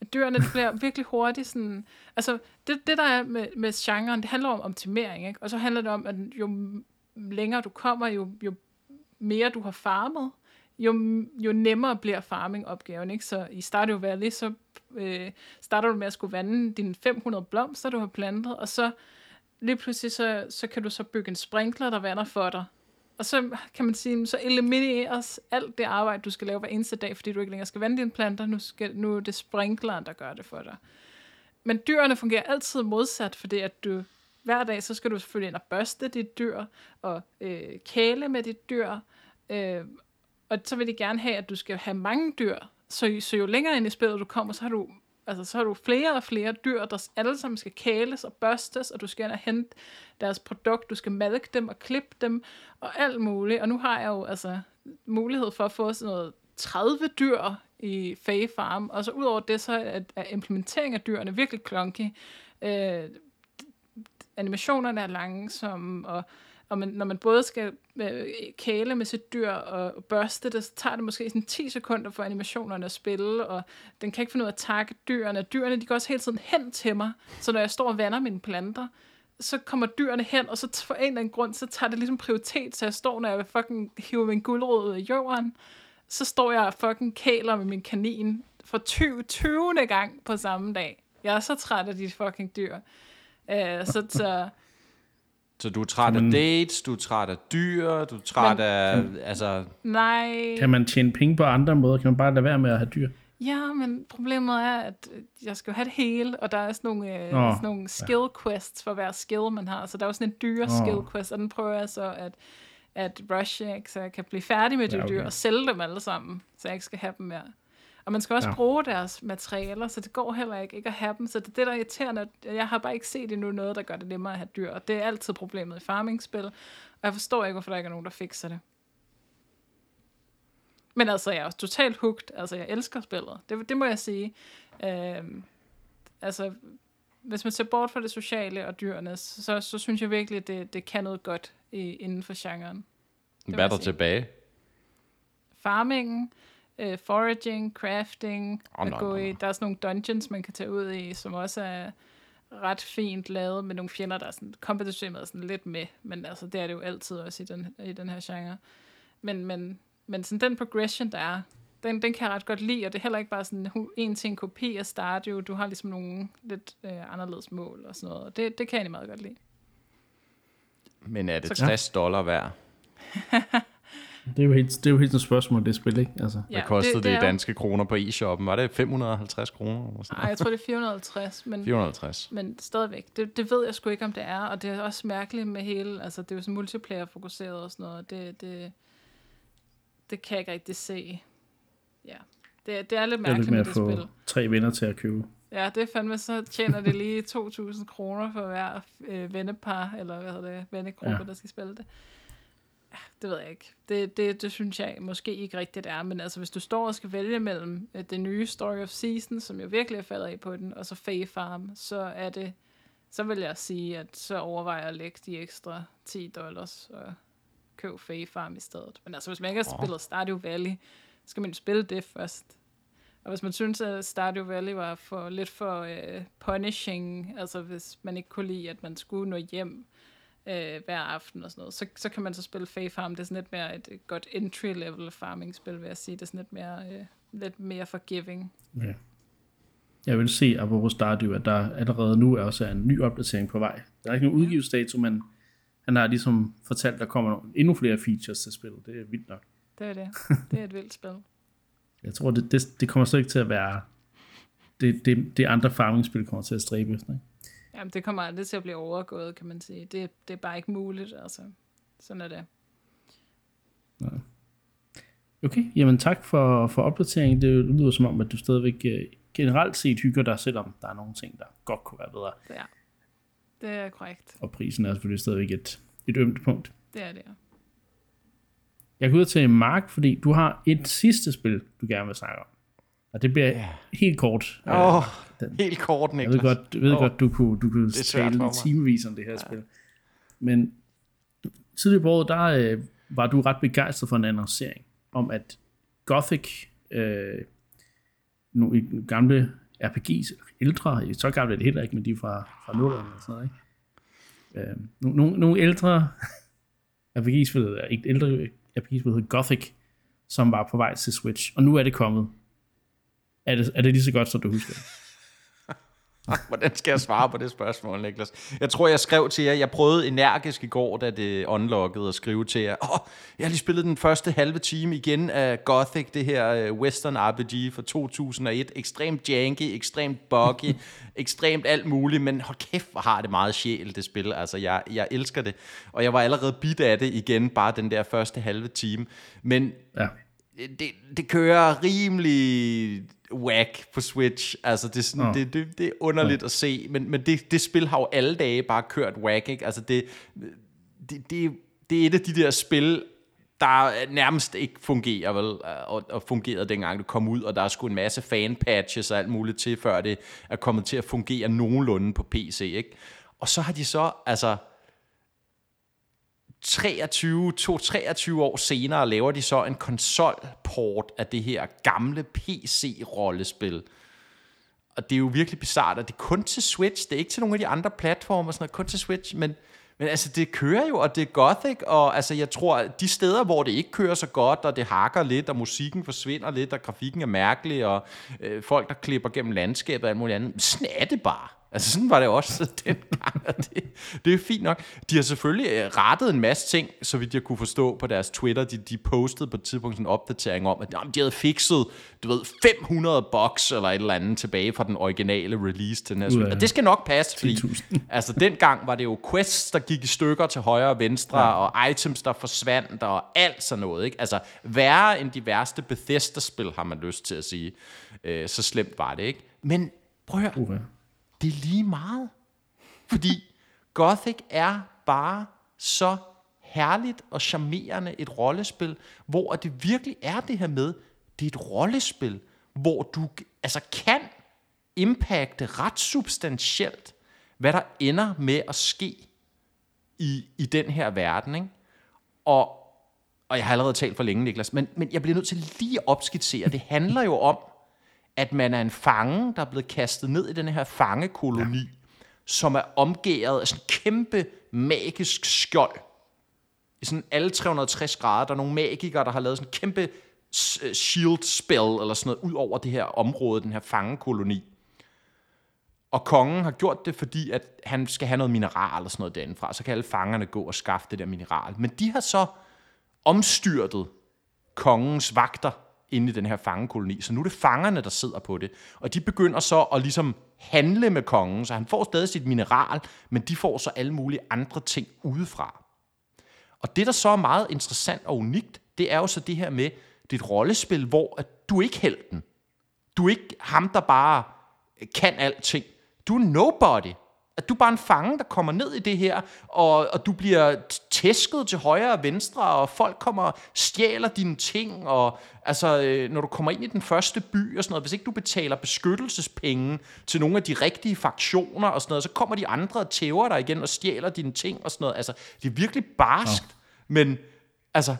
At dyrene det bliver virkelig hurtigt sådan... Altså, det, det der er med, med genren, det handler om optimering, ikke? Og så handler det om, at jo længere du kommer, jo, jo mere du har farmet, jo, jo nemmere bliver farming-opgaven, ikke? Så i Stardew Valley, så øh, starter du med at skulle vande dine 500 blomster, du har plantet, og så lige pludselig, så, så kan du så bygge en sprinkler, der vander for dig, og så kan man sige, så elimineres alt det arbejde, du skal lave hver eneste dag, fordi du ikke længere skal vande dine planter. Nu, skal, nu er det sprinkleren, der gør det for dig. Men dyrene fungerer altid modsat, fordi at du hver dag, så skal du selvfølgelig ind og børste dit dyr, og øh, kæle med dit dyr, øh, og så vil de gerne have, at du skal have mange dyr, så, så jo længere ind i spillet du kommer, så har du altså, så har du flere og flere dyr, der alle sammen skal kæles og børstes, og du skal ind og hente deres produkt, du skal malke dem og klippe dem, og alt muligt. Og nu har jeg jo altså mulighed for at få sådan noget 30 dyr i Fae Farm, og så udover det, så er, er implementering af dyrene virkelig klonky. Øh, animationerne er langsomme, og og man, når man både skal øh, kæle med sit dyr og børste det, så tager det måske sådan 10 sekunder for animationerne at spille, og den kan ikke finde ud af at takke dyrene. Dyrene, de går også hele tiden hen til mig, så når jeg står og vander mine planter, så kommer dyrene hen, og så for en eller anden grund, så tager det ligesom prioritet, så jeg står, når jeg vil fucking hive min guldrød ud af jorden, så står jeg og fucking kæler med min kanin for 20, 20. gang på samme dag. Jeg er så træt af de fucking dyr. Uh, så, så så du er træt man, af dates, du er træt af dyr, du er træt men, af, kan, altså... Nej. Kan man tjene penge på andre måder? Kan man bare lade være med at have dyr? Ja, men problemet er, at jeg skal jo have det hele, og der er sådan nogle, øh, sådan nogle skill quests for hver skill, man har. Så der er jo sådan en dyre oh. skill quest, og den prøver jeg så at, at rushe, så jeg kan blive færdig med de ja, okay. dyr og sælge dem alle sammen, så jeg ikke skal have dem mere. Og man skal også ja. bruge deres materialer, så det går heller ikke, ikke at have dem. Så det er det, der er irriterende. Jeg har bare ikke set endnu noget, der gør det nemmere at have dyr. Og det er altid problemet i farmingspil. Og jeg forstår ikke, hvorfor der ikke er nogen, der fikser det. Men altså, jeg er også totalt hugt. Altså, jeg elsker spillet. Det, det må jeg sige. Øhm, altså, hvis man ser bort fra det sociale og dyrene, så, så synes jeg virkelig, at det, det kan noget godt i, inden for genren. Hvad er der tilbage? Farmingen, uh, foraging, crafting, oh, at gå i, der er sådan nogle dungeons, man kan tage ud i, som også er, ret fint lavet med nogle fjender, der er sådan, kompetisystemet er sådan lidt med, men altså, det er det jo altid også i den, i den her genre. Men, men, men sådan den progression, der er, den, den kan jeg ret godt lide, og det er heller ikke bare sådan en til en kopi af Stardew. Du har ligesom nogle lidt øh, anderledes mål og sådan noget, og det, det kan jeg meget godt lide. Men er det 60 dollar værd? Det er jo helt, det er jo helt et spørgsmål, det spil, ikke? Altså. Hvad kostede det, det, det danske kroner på e-shoppen? Var det 550 kroner? Nej, jeg tror, det er 450. Men, 450. Men stadigvæk, det, det ved jeg sgu ikke, om det er. Og det er også mærkeligt med hele, altså det er jo så multiplayer-fokuseret og sådan noget. Det, det, det kan jeg ikke rigtig se. Ja, det, det er lidt mærkeligt det er lidt med, med at få tre venner til at købe. Ja, det er fandme, så tjener det lige 2.000 kroner for hver øh, vennepar, eller hvad hedder det, vennegruppe, ja. der skal spille det det ved jeg ikke. Det, det, det synes jeg måske ikke rigtigt er, men altså hvis du står og skal vælge mellem øh, det nye Story of Season, som jo virkelig er faldet af på den, og så Fae Farm, så er det, så vil jeg sige, at så overvejer jeg at lægge de ekstra 10 dollars og købe Fae Farm i stedet. Men altså hvis man ikke har spillet Stardew Valley, så skal man jo spille det først. Og hvis man synes, at Stardew Valley var for lidt for uh, punishing, altså hvis man ikke kunne lide, at man skulle nå hjem, øh, hver aften og sådan noget. Så, så kan man så spille Fae Farm. Det er sådan lidt mere et, godt entry-level farming-spil, vil jeg sige. Det er sådan lidt mere, øh, lidt mere forgiving. Ja. Jeg vil se, apropos Stardew, at der allerede nu er også en ny opdatering på vej. Der er ikke nogen udgivsdato, men han har ligesom fortalt, at der kommer endnu flere features til spillet. Det er vildt nok. Det er det. Det er et vildt spil. Jeg tror, det, det, det kommer så ikke til at være det, det, det andre farming-spil kommer til at stræbe efter. Ikke? Jamen, det kommer aldrig til at blive overgået, kan man sige. Det, det er bare ikke muligt, altså. Sådan er det. Ja. Okay, jamen tak for, for opdateringen. Det lyder som om, at du stadigvæk uh, generelt set hygger dig, selvom der er nogle ting, der godt kunne være bedre. Ja, det er korrekt. Og prisen er selvfølgelig stadigvæk et, et ømt punkt. Det er det, ja. Jeg går ud til Mark, fordi du har et sidste spil, du gerne vil snakke om. Og det bliver yeah. helt kort. Åh, oh, den. helt kort, Niklas. Jeg ved godt, jeg ved oh, godt du kunne, du kunne tale timevis om det her ja. spil. Men tidligere på året, der øh, var du ret begejstret for en annoncering om, at Gothic, øh, nogle gamle RPG's, ældre, så gamle er det heller ikke, men de er fra, fra 0'erne og sådan noget, ikke? Øh, nogle, nogle, nogle ældre RPG-spil, ikke ældre RPG-spil hedder Gothic, som var på vej til Switch, og nu er det kommet. Er det, er det lige så godt, som du husker Hvordan skal jeg svare på det spørgsmål, Niklas? Jeg tror, jeg skrev til jer, jeg prøvede energisk i går, da det unlockede, at skrive til jer, åh, oh, jeg har lige spillet den første halve time igen af Gothic, det her øh, western RPG fra 2001. Ekstremt janky, ekstremt buggy, ekstremt alt muligt, men hold kæft, hvor har det meget sjæl, det spil. Altså, jeg, jeg elsker det. Og jeg var allerede bit af det igen, bare den der første halve time. Men ja. Det, det kører rimelig whack på Switch. Altså, det er, sådan, oh. det, det, det er underligt oh. at se, men, men det, det spil har jo alle dage bare kørt whack, ikke? Altså, det, det, det, det er et af de der spil, der nærmest ikke fungerer, vel? Og, og fungerede dengang det kom ud, og der er sgu en masse fan-patches og alt muligt til, før det er kommet til at fungere nogenlunde på PC, ikke? Og så har de så, altså 23, 23 år senere laver de så en konsolport af det her gamle PC-rollespil. Og det er jo virkelig bizart, at det er kun til Switch, det er ikke til nogle af de andre platformer, sådan noget, kun til Switch, men, men altså det kører jo, og det er gothic, og altså jeg tror, at de steder, hvor det ikke kører så godt, og det hakker lidt, og musikken forsvinder lidt, og grafikken er mærkelig, og øh, folk, der klipper gennem landskabet og alt muligt andet, sådan er det bare. Altså sådan var det også dengang, og det, det er fint nok. De har selvfølgelig øh, rettet en masse ting, så vidt jeg kunne forstå på deres Twitter. De, de postede på et tidspunkt en opdatering om, at jamen, de havde fikset, du ved, 500 bucks eller et eller andet tilbage fra den originale release til den her spil. Og det skal nok passe, fordi altså dengang var det jo quests, der gik i stykker til højre og venstre, ja. og items, der forsvandt, og alt sådan noget. Ikke? Altså værre end de værste Bethesda-spil, har man lyst til at sige. Øh, så slemt var det, ikke? Men prøv at høre. Uh-huh det er lige meget. Fordi Gothic er bare så herligt og charmerende et rollespil, hvor det virkelig er det her med, det er et rollespil, hvor du altså kan impacte ret substantielt, hvad der ender med at ske i, i den her verden. Ikke? Og, og jeg har allerede talt for længe, Niklas, men, men jeg bliver nødt til lige at opskitsere. Det handler jo om, at man er en fange, der er blevet kastet ned i den her fangekoloni, ja. som er omgæret af sådan en kæmpe magisk skjold. I sådan alle 360 grader. Der er nogle magikere, der har lavet sådan en kæmpe øh, shield spell, eller sådan noget, ud over det her område, den her fangekoloni. Og kongen har gjort det, fordi at han skal have noget mineral eller sådan noget derindefra. Så kan alle fangerne gå og skaffe det der mineral. Men de har så omstyrtet kongens vagter inde i den her fangekoloni. Så nu er det fangerne, der sidder på det. Og de begynder så at ligesom handle med kongen, så han får stadig sit mineral, men de får så alle mulige andre ting udefra. Og det, der så er meget interessant og unikt, det er jo så det her med dit rollespil, hvor at du ikke helten. Du er ikke ham, der bare kan alting. Du er nobody at du er bare en fange, der kommer ned i det her, og, og du bliver tæsket til højre og venstre, og folk kommer og stjæler dine ting, og altså, øh, når du kommer ind i den første by og sådan noget, hvis ikke du betaler beskyttelsespenge til nogle af de rigtige fraktioner og sådan noget, så kommer de andre og tæver dig igen og stjæler dine ting og sådan noget. Altså, det er virkelig barskt, ja. men altså,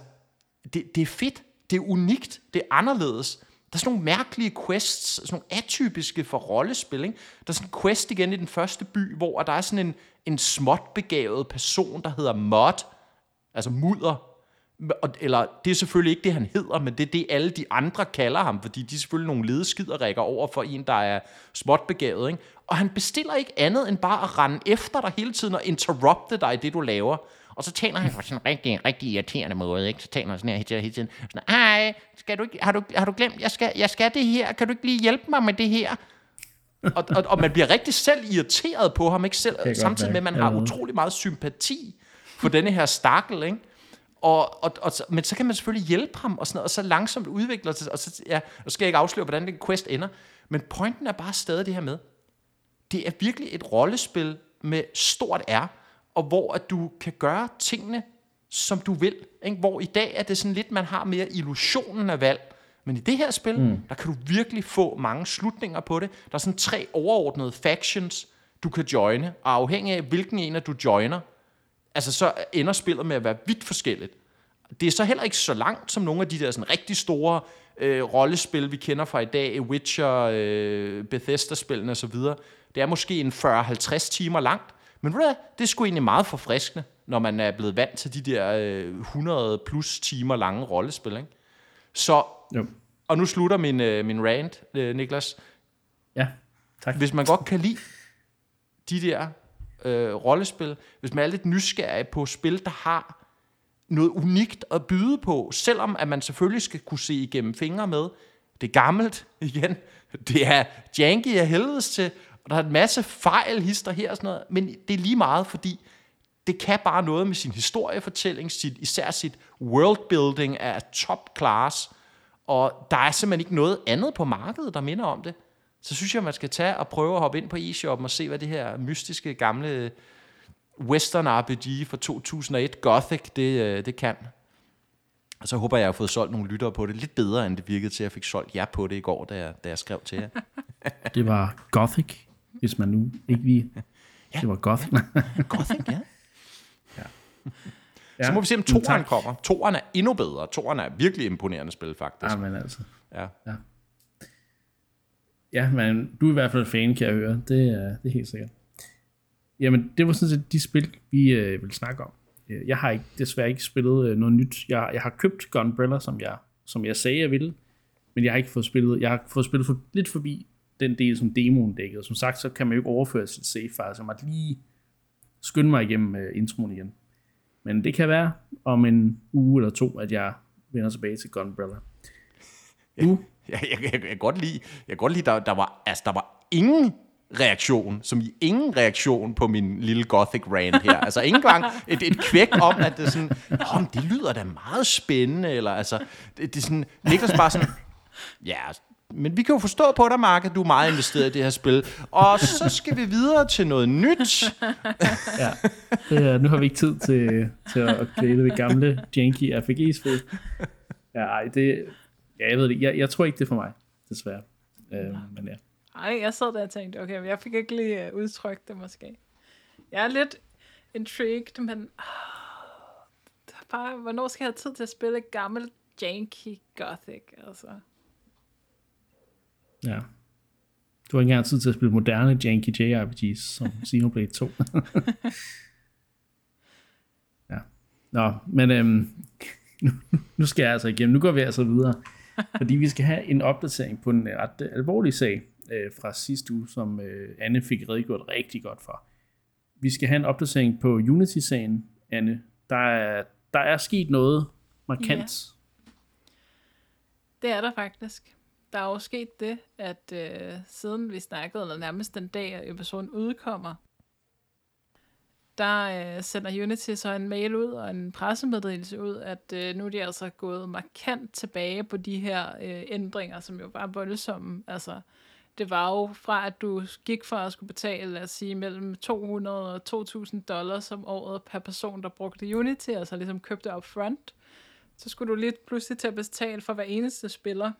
det, det er fedt, det er unikt, det er anderledes. Der er sådan nogle mærkelige quests, sådan nogle atypiske for rollespil. Ikke? Der er sådan en quest igen i den første by, hvor der er sådan en, en småt begavet person, der hedder Mod, altså mudder. Eller det er selvfølgelig ikke det, han hedder, men det er det, alle de andre kalder ham, fordi de er selvfølgelig nogle ledeskiderikker over for en, der er småt begavet. Ikke? Og han bestiller ikke andet end bare at rende efter dig hele tiden og interrupte dig i det, du laver. Og så taler han på sådan en rigtig, rigtig irriterende måde, ikke? Så taler han sådan her hele tiden. Sådan, Hej, skal du ikke, har, du, har du glemt, jeg skal, jeg skal det her, kan du ikke lige hjælpe mig med det her? og, og, og man bliver rigtig selv irriteret på ham, ikke selv, samtidig med, at man har utrolig meget sympati for denne her stakkel, ikke? Og, og, og, men så kan man selvfølgelig hjælpe ham, og, sådan noget, og så langsomt udvikler det, og så, ja, og skal jeg ikke afsløre, hvordan den quest ender. Men pointen er bare stadig det her med, det er virkelig et rollespil med stort R, og hvor at du kan gøre tingene, som du vil. Ikke? Hvor i dag er det sådan lidt, man har mere illusionen af valg. Men i det her spil, mm. der kan du virkelig få mange slutninger på det. Der er sådan tre overordnede factions, du kan joine, og afhængig af, hvilken en af du joiner, altså så ender spillet med at være vidt forskelligt. Det er så heller ikke så langt som nogle af de der sådan rigtig store øh, rollespil, vi kender fra i dag, Witcher, øh, Bethesda-spillene osv. Det er måske en 40-50 timer langt, men ved du det er sgu egentlig meget forfriskende, når man er blevet vant til de der øh, 100 plus timer lange rollespil. Ikke? Så, jo. og nu slutter min, øh, min rant, øh, Niklas. Ja, tak. Hvis man godt kan lide de der øh, rollespil, hvis man er lidt nysgerrig på spil, der har noget unikt at byde på, selvom at man selvfølgelig skal kunne se igennem fingre med, det er gammelt igen, det er janky af helvedes til, og der er en masse fejl, hister her og sådan noget, men det er lige meget, fordi det kan bare noget med sin historiefortælling, sit, især sit worldbuilding er top class, og der er simpelthen ikke noget andet på markedet, der minder om det. Så synes jeg, man skal tage og prøve at hoppe ind på eShop og se, hvad det her mystiske gamle western RPG fra 2001 Gothic, det, øh, det kan. Og så håber jeg, at jeg har fået solgt nogle lyttere på det lidt bedre, end det virkede til, at jeg fik solgt jer på det i går, da jeg, da jeg skrev til jer. det var Gothic hvis man nu ikke lige... ja, det var Gothic. Ja. Gothic, ja. ja. ja. Så må vi se, om toeren kommer. Toeren er endnu bedre. Toeren er virkelig imponerende spil, faktisk. Ja, men altså. Ja. ja. Ja, men du er i hvert fald fan, kan jeg høre. Det er, det er helt sikkert. Jamen, det var sådan set de spil, vi øh, vil snakke om. Jeg har ikke, desværre ikke spillet øh, noget nyt. Jeg, jeg har købt Gunbrella, som jeg, som jeg sagde, jeg ville. Men jeg har ikke fået spillet, jeg har fået spillet for, lidt forbi den del, som demoen dækkede. Som sagt, så kan man jo ikke overføre sit save file, så jeg måtte lige skynde mig igennem uh, introen igen. Men det kan være om en uge eller to, at jeg vender tilbage til Gunbrella. Du? Jeg, jeg, jeg, jeg, kan godt lide, jeg kan godt lide der, der, var, altså, der var ingen reaktion, som i ingen reaktion på min lille gothic rant her. Altså ikke engang et, et kvæk om, at det er sådan, oh, det lyder da meget spændende, eller altså, det, det er sådan, Niklas bare sådan, ja, men vi kan jo forstå på dig, Mark, at du er meget investeret i det her spil. Og så skal vi videre til noget nyt. ja, det er, nu har vi ikke tid til, til at klæde det gamle janky RPG-spil. Ja, ej, det, ja, jeg ved det. Jeg, jeg tror ikke, det er for mig, desværre. Øh, men ja. Ej, jeg sad der og tænkte, okay, jeg fik ikke lige øh, udtrykt det måske. Jeg er lidt intrigued, men uh, bare, hvornår skal jeg have tid til at spille gammel janky gothic, altså? Ja. Du har ikke engang tid til at spille moderne janky JRPGs som Xenoblade 2. ja. Nå, men øhm, nu, nu skal jeg altså igennem. Nu går vi altså videre. Fordi vi skal have en opdatering på en ret øh, alvorlig sag øh, fra sidste uge, som øh, Anne fik redegjort rigtig godt for. Vi skal have en opdatering på Unity-sagen, Anne. Der er, der er sket noget markant. Ja. Det er der faktisk. Der er jo sket det, at øh, siden vi snakkede, eller nærmest den dag, at episoden udkommer, der øh, sender Unity så en mail ud og en pressemeddelelse ud, at øh, nu er de altså gået markant tilbage på de her øh, ændringer, som jo var voldsomme. Altså, det var jo fra, at du gik for at skulle betale, lad os sige, mellem 200 og 2.000 dollars om året per person, der brugte Unity, altså ligesom købte op front, så skulle du lige pludselig til at betale for hver eneste spiller,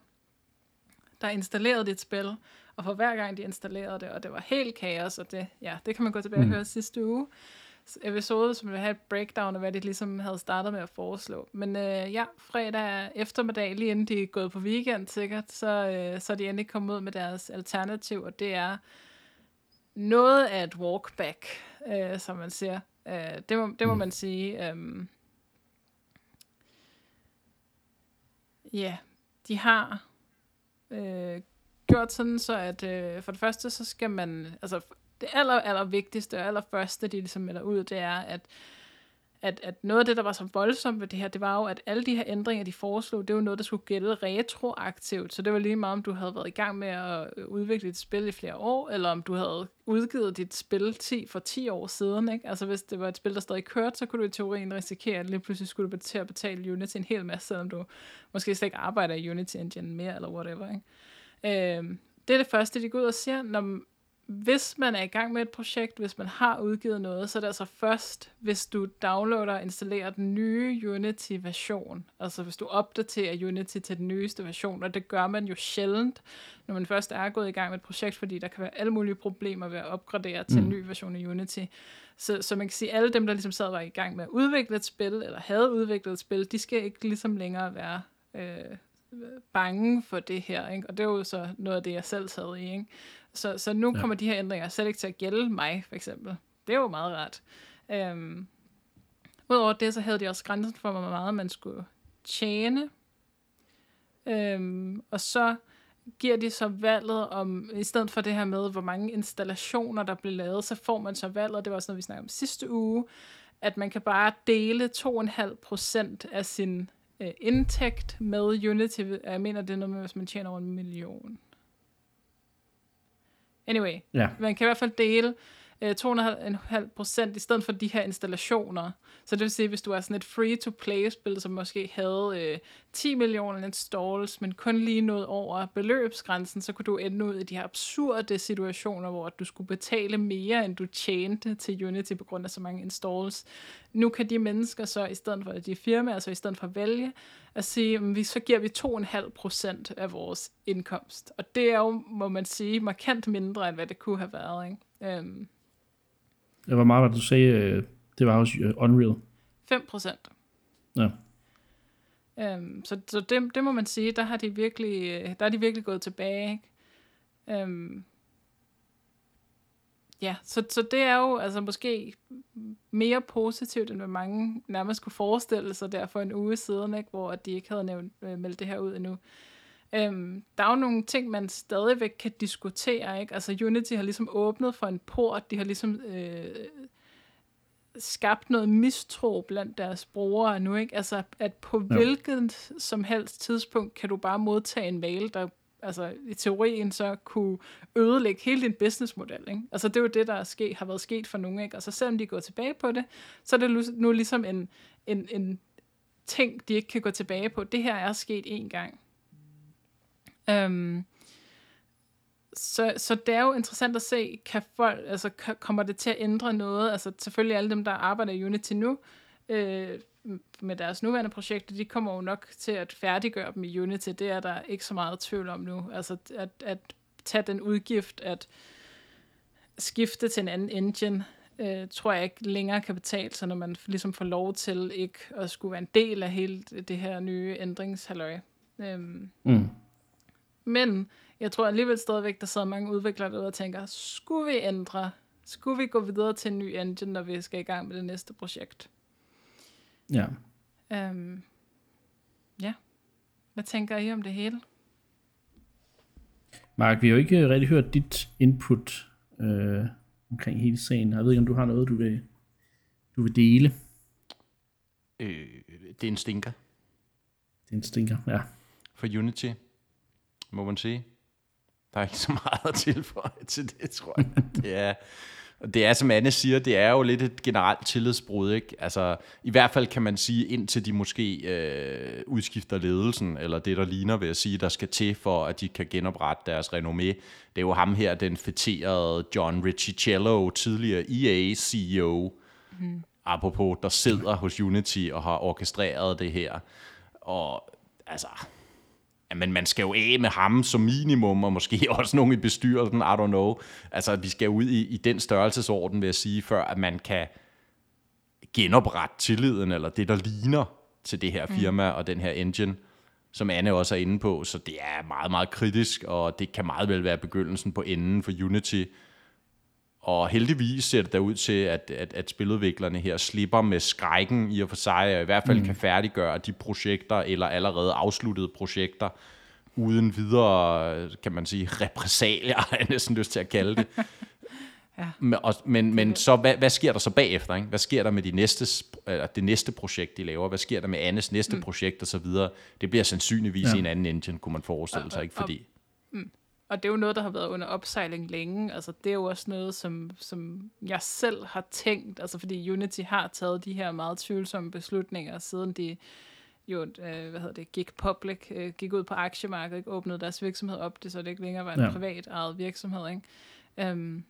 der installerede dit spil, og for hver gang de installerede det, og det var helt kaos, og det, ja, det kan man gå tilbage og mm. høre sidste uge episode, som vil have et breakdown af, hvad de ligesom havde startet med at foreslå. Men øh, ja, fredag eftermiddag, lige inden de er gået på weekend sikkert, så, øh, så er de endelig kommet ud med deres alternativ, og det er noget af et walkback, øh, som man siger. Øh, det, må, det må mm. man sige. Øh, ja, de har øh, gjort sådan, så at øh, for det første, så skal man, altså det aller, aller vigtigste og aller første, de ligesom melder ud, det er, at, at, at noget af det, der var så voldsomt ved det her, det var jo, at alle de her ændringer, de foreslog, det var noget, der skulle gælde retroaktivt. Så det var lige meget, om du havde været i gang med at øh, udvikle dit spil i flere år, eller om du havde udgivet dit spil 10 for 10 år siden. Ikke? Altså hvis det var et spil, der stadig kørte, så kunne du i teorien risikere, at lige pludselig skulle du til at betale Unity en hel masse, selvom du måske slet ikke arbejder i Unity Engine mere, eller whatever. Ikke? Øh, det er det første, de går ud og siger, når hvis man er i gang med et projekt, hvis man har udgivet noget, så er det altså først, hvis du downloader og installerer den nye Unity-version. Altså hvis du opdaterer Unity til den nyeste version, og det gør man jo sjældent, når man først er gået i gang med et projekt, fordi der kan være alle mulige problemer ved at opgradere til mm. en ny version af Unity. Så, så man kan sige, at alle dem, der ligesom sad og var i gang med at udvikle et spil, eller havde udviklet et spil, de skal ikke ligesom længere være øh, bange for det her. Ikke? Og det er jo så noget af det, jeg selv sad i. Ikke? Så, så nu ja. kommer de her ændringer slet ikke til at gælde mig, for eksempel. Det er jo meget rart. Øhm, Udover det, så havde de også grænsen for, hvor meget man skulle tjene. Øhm, og så giver de så valget om, i stedet for det her med, hvor mange installationer, der bliver lavet, så får man så valget, det var også noget, vi snakkede om sidste uge, at man kan bare dele 2,5% af sin øh, indtægt med Unity. Jeg mener, det er noget med, hvis man tjener over en million. Anyway, ja. man kan i hvert fald dele øh, 2,5 procent i stedet for de her installationer. Så det vil sige, hvis du er sådan et free-to-play-spil, som måske havde øh, 10 millioner installs, men kun lige noget over beløbsgrænsen, så kunne du ende ud i de her absurde situationer, hvor du skulle betale mere, end du tjente til Unity på grund af så mange installs. Nu kan de mennesker så, i stedet for de firmaer, så i stedet for at vælge, at sige, at vi, så giver vi 2,5 procent af vores indkomst. Og det er jo, må man sige, markant mindre, end hvad det kunne have været. Ikke? Øhm. Um, det var meget, hvad du sagde, øh, det var også øh, Unreal. 5 procent. Ja. Um, så så det, det må man sige, der har de virkelig, øh, der er de virkelig gået tilbage. Ikke? Um, ja, så, så det er jo altså måske mere positivt, end hvad mange nærmest kunne forestille sig der for en uge siden, ikke? hvor de ikke havde nævnt, meldt det her ud endnu. Øhm, der er jo nogle ting, man stadigvæk kan diskutere, ikke? Altså Unity har ligesom åbnet for en port, de har ligesom øh, skabt noget mistro blandt deres brugere nu, ikke? Altså at på ja. hvilket som helst tidspunkt kan du bare modtage en mail, der altså i teorien så kunne ødelægge hele din businessmodel. Ikke? Altså det er jo det, der er sket, har været sket for nogle. Ikke? Altså selvom de går tilbage på det, så er det nu ligesom en, en, en ting, de ikke kan gå tilbage på. Det her er sket en gang. Øhm, så, så det er jo interessant at se, kan folk, altså kommer det til at ændre noget? Altså selvfølgelig alle dem, der arbejder i Unity nu, øh, med deres nuværende projekter, de kommer jo nok til at færdiggøre dem i Unity. Det er der ikke så meget tvivl om nu. Altså at, at tage den udgift, at skifte til en anden engine, øh, tror jeg ikke længere kan betale sig, når man ligesom får lov til ikke at skulle være en del af hele det her nye ændringshalløj. Øhm, mm. Men jeg tror alligevel stadigvæk, der sidder mange udviklere derude og tænker, skulle vi ændre? Skulle vi gå videre til en ny engine, når vi skal i gang med det næste projekt? Ja. Um, ja. Hvad tænker I om det hele? Mark, vi har jo ikke rigtig hørt dit input øh, omkring hele sagen. Jeg ved ikke, om du har noget, du vil, du vil dele. Øh, det er en stinker Det er en stinker, ja. for Unity, må man sige. Der er ikke så meget at tilføje til det, tror jeg. Det er, og det er, som Anne siger, det er jo lidt et generelt tillidsbrud, ikke? Altså, i hvert fald kan man sige, indtil de måske øh, udskifter ledelsen, eller det, der ligner, ved at sige, der skal til, for at de kan genoprette deres renommé. Det er jo ham her, den feterede John Riccicello, tidligere EA-CEO, mm. apropos, der sidder hos Unity og har orkestreret det her. Og altså, men man skal jo af med ham som minimum, og måske også nogen i bestyrelsen, I don't know. Altså, vi skal ud i, i den størrelsesorden, vil jeg sige, før at man kan genoprette tilliden, eller det, der ligner til det her firma mm. og den her engine, som Anne også er inde på. Så det er meget, meget kritisk, og det kan meget vel være begyndelsen på enden for Unity. Og heldigvis ser det der ud til, at, at, at spiludviklerne her slipper med skrækken i og for sig, og i hvert fald mm. kan færdiggøre de projekter, eller allerede afsluttede projekter, uden videre, kan man sige, repressalier, har jeg næsten lyst til at kalde det. Ja. Men, og, men, men så, hvad, hvad sker der så bagefter? Ikke? Hvad sker der med de næste, eller det næste projekt, de laver? Hvad sker der med Annes næste mm. projekt og så videre? Det bliver sandsynligvis. Ja. i en anden engine, kunne man forestille sig, ikke? Fordi, Og det er jo noget, der har været under opsejling længe. Altså, det er jo også noget, som, som jeg selv har tænkt, altså fordi Unity har taget de her meget tvivlsomme beslutninger, siden de jo, øh, hvad hedder det, gik public, øh, gik ud på aktiemarkedet, ikke? åbnede deres virksomhed op, det så det ikke længere var en ja. Privat ejet virksomhed, ikke? Um,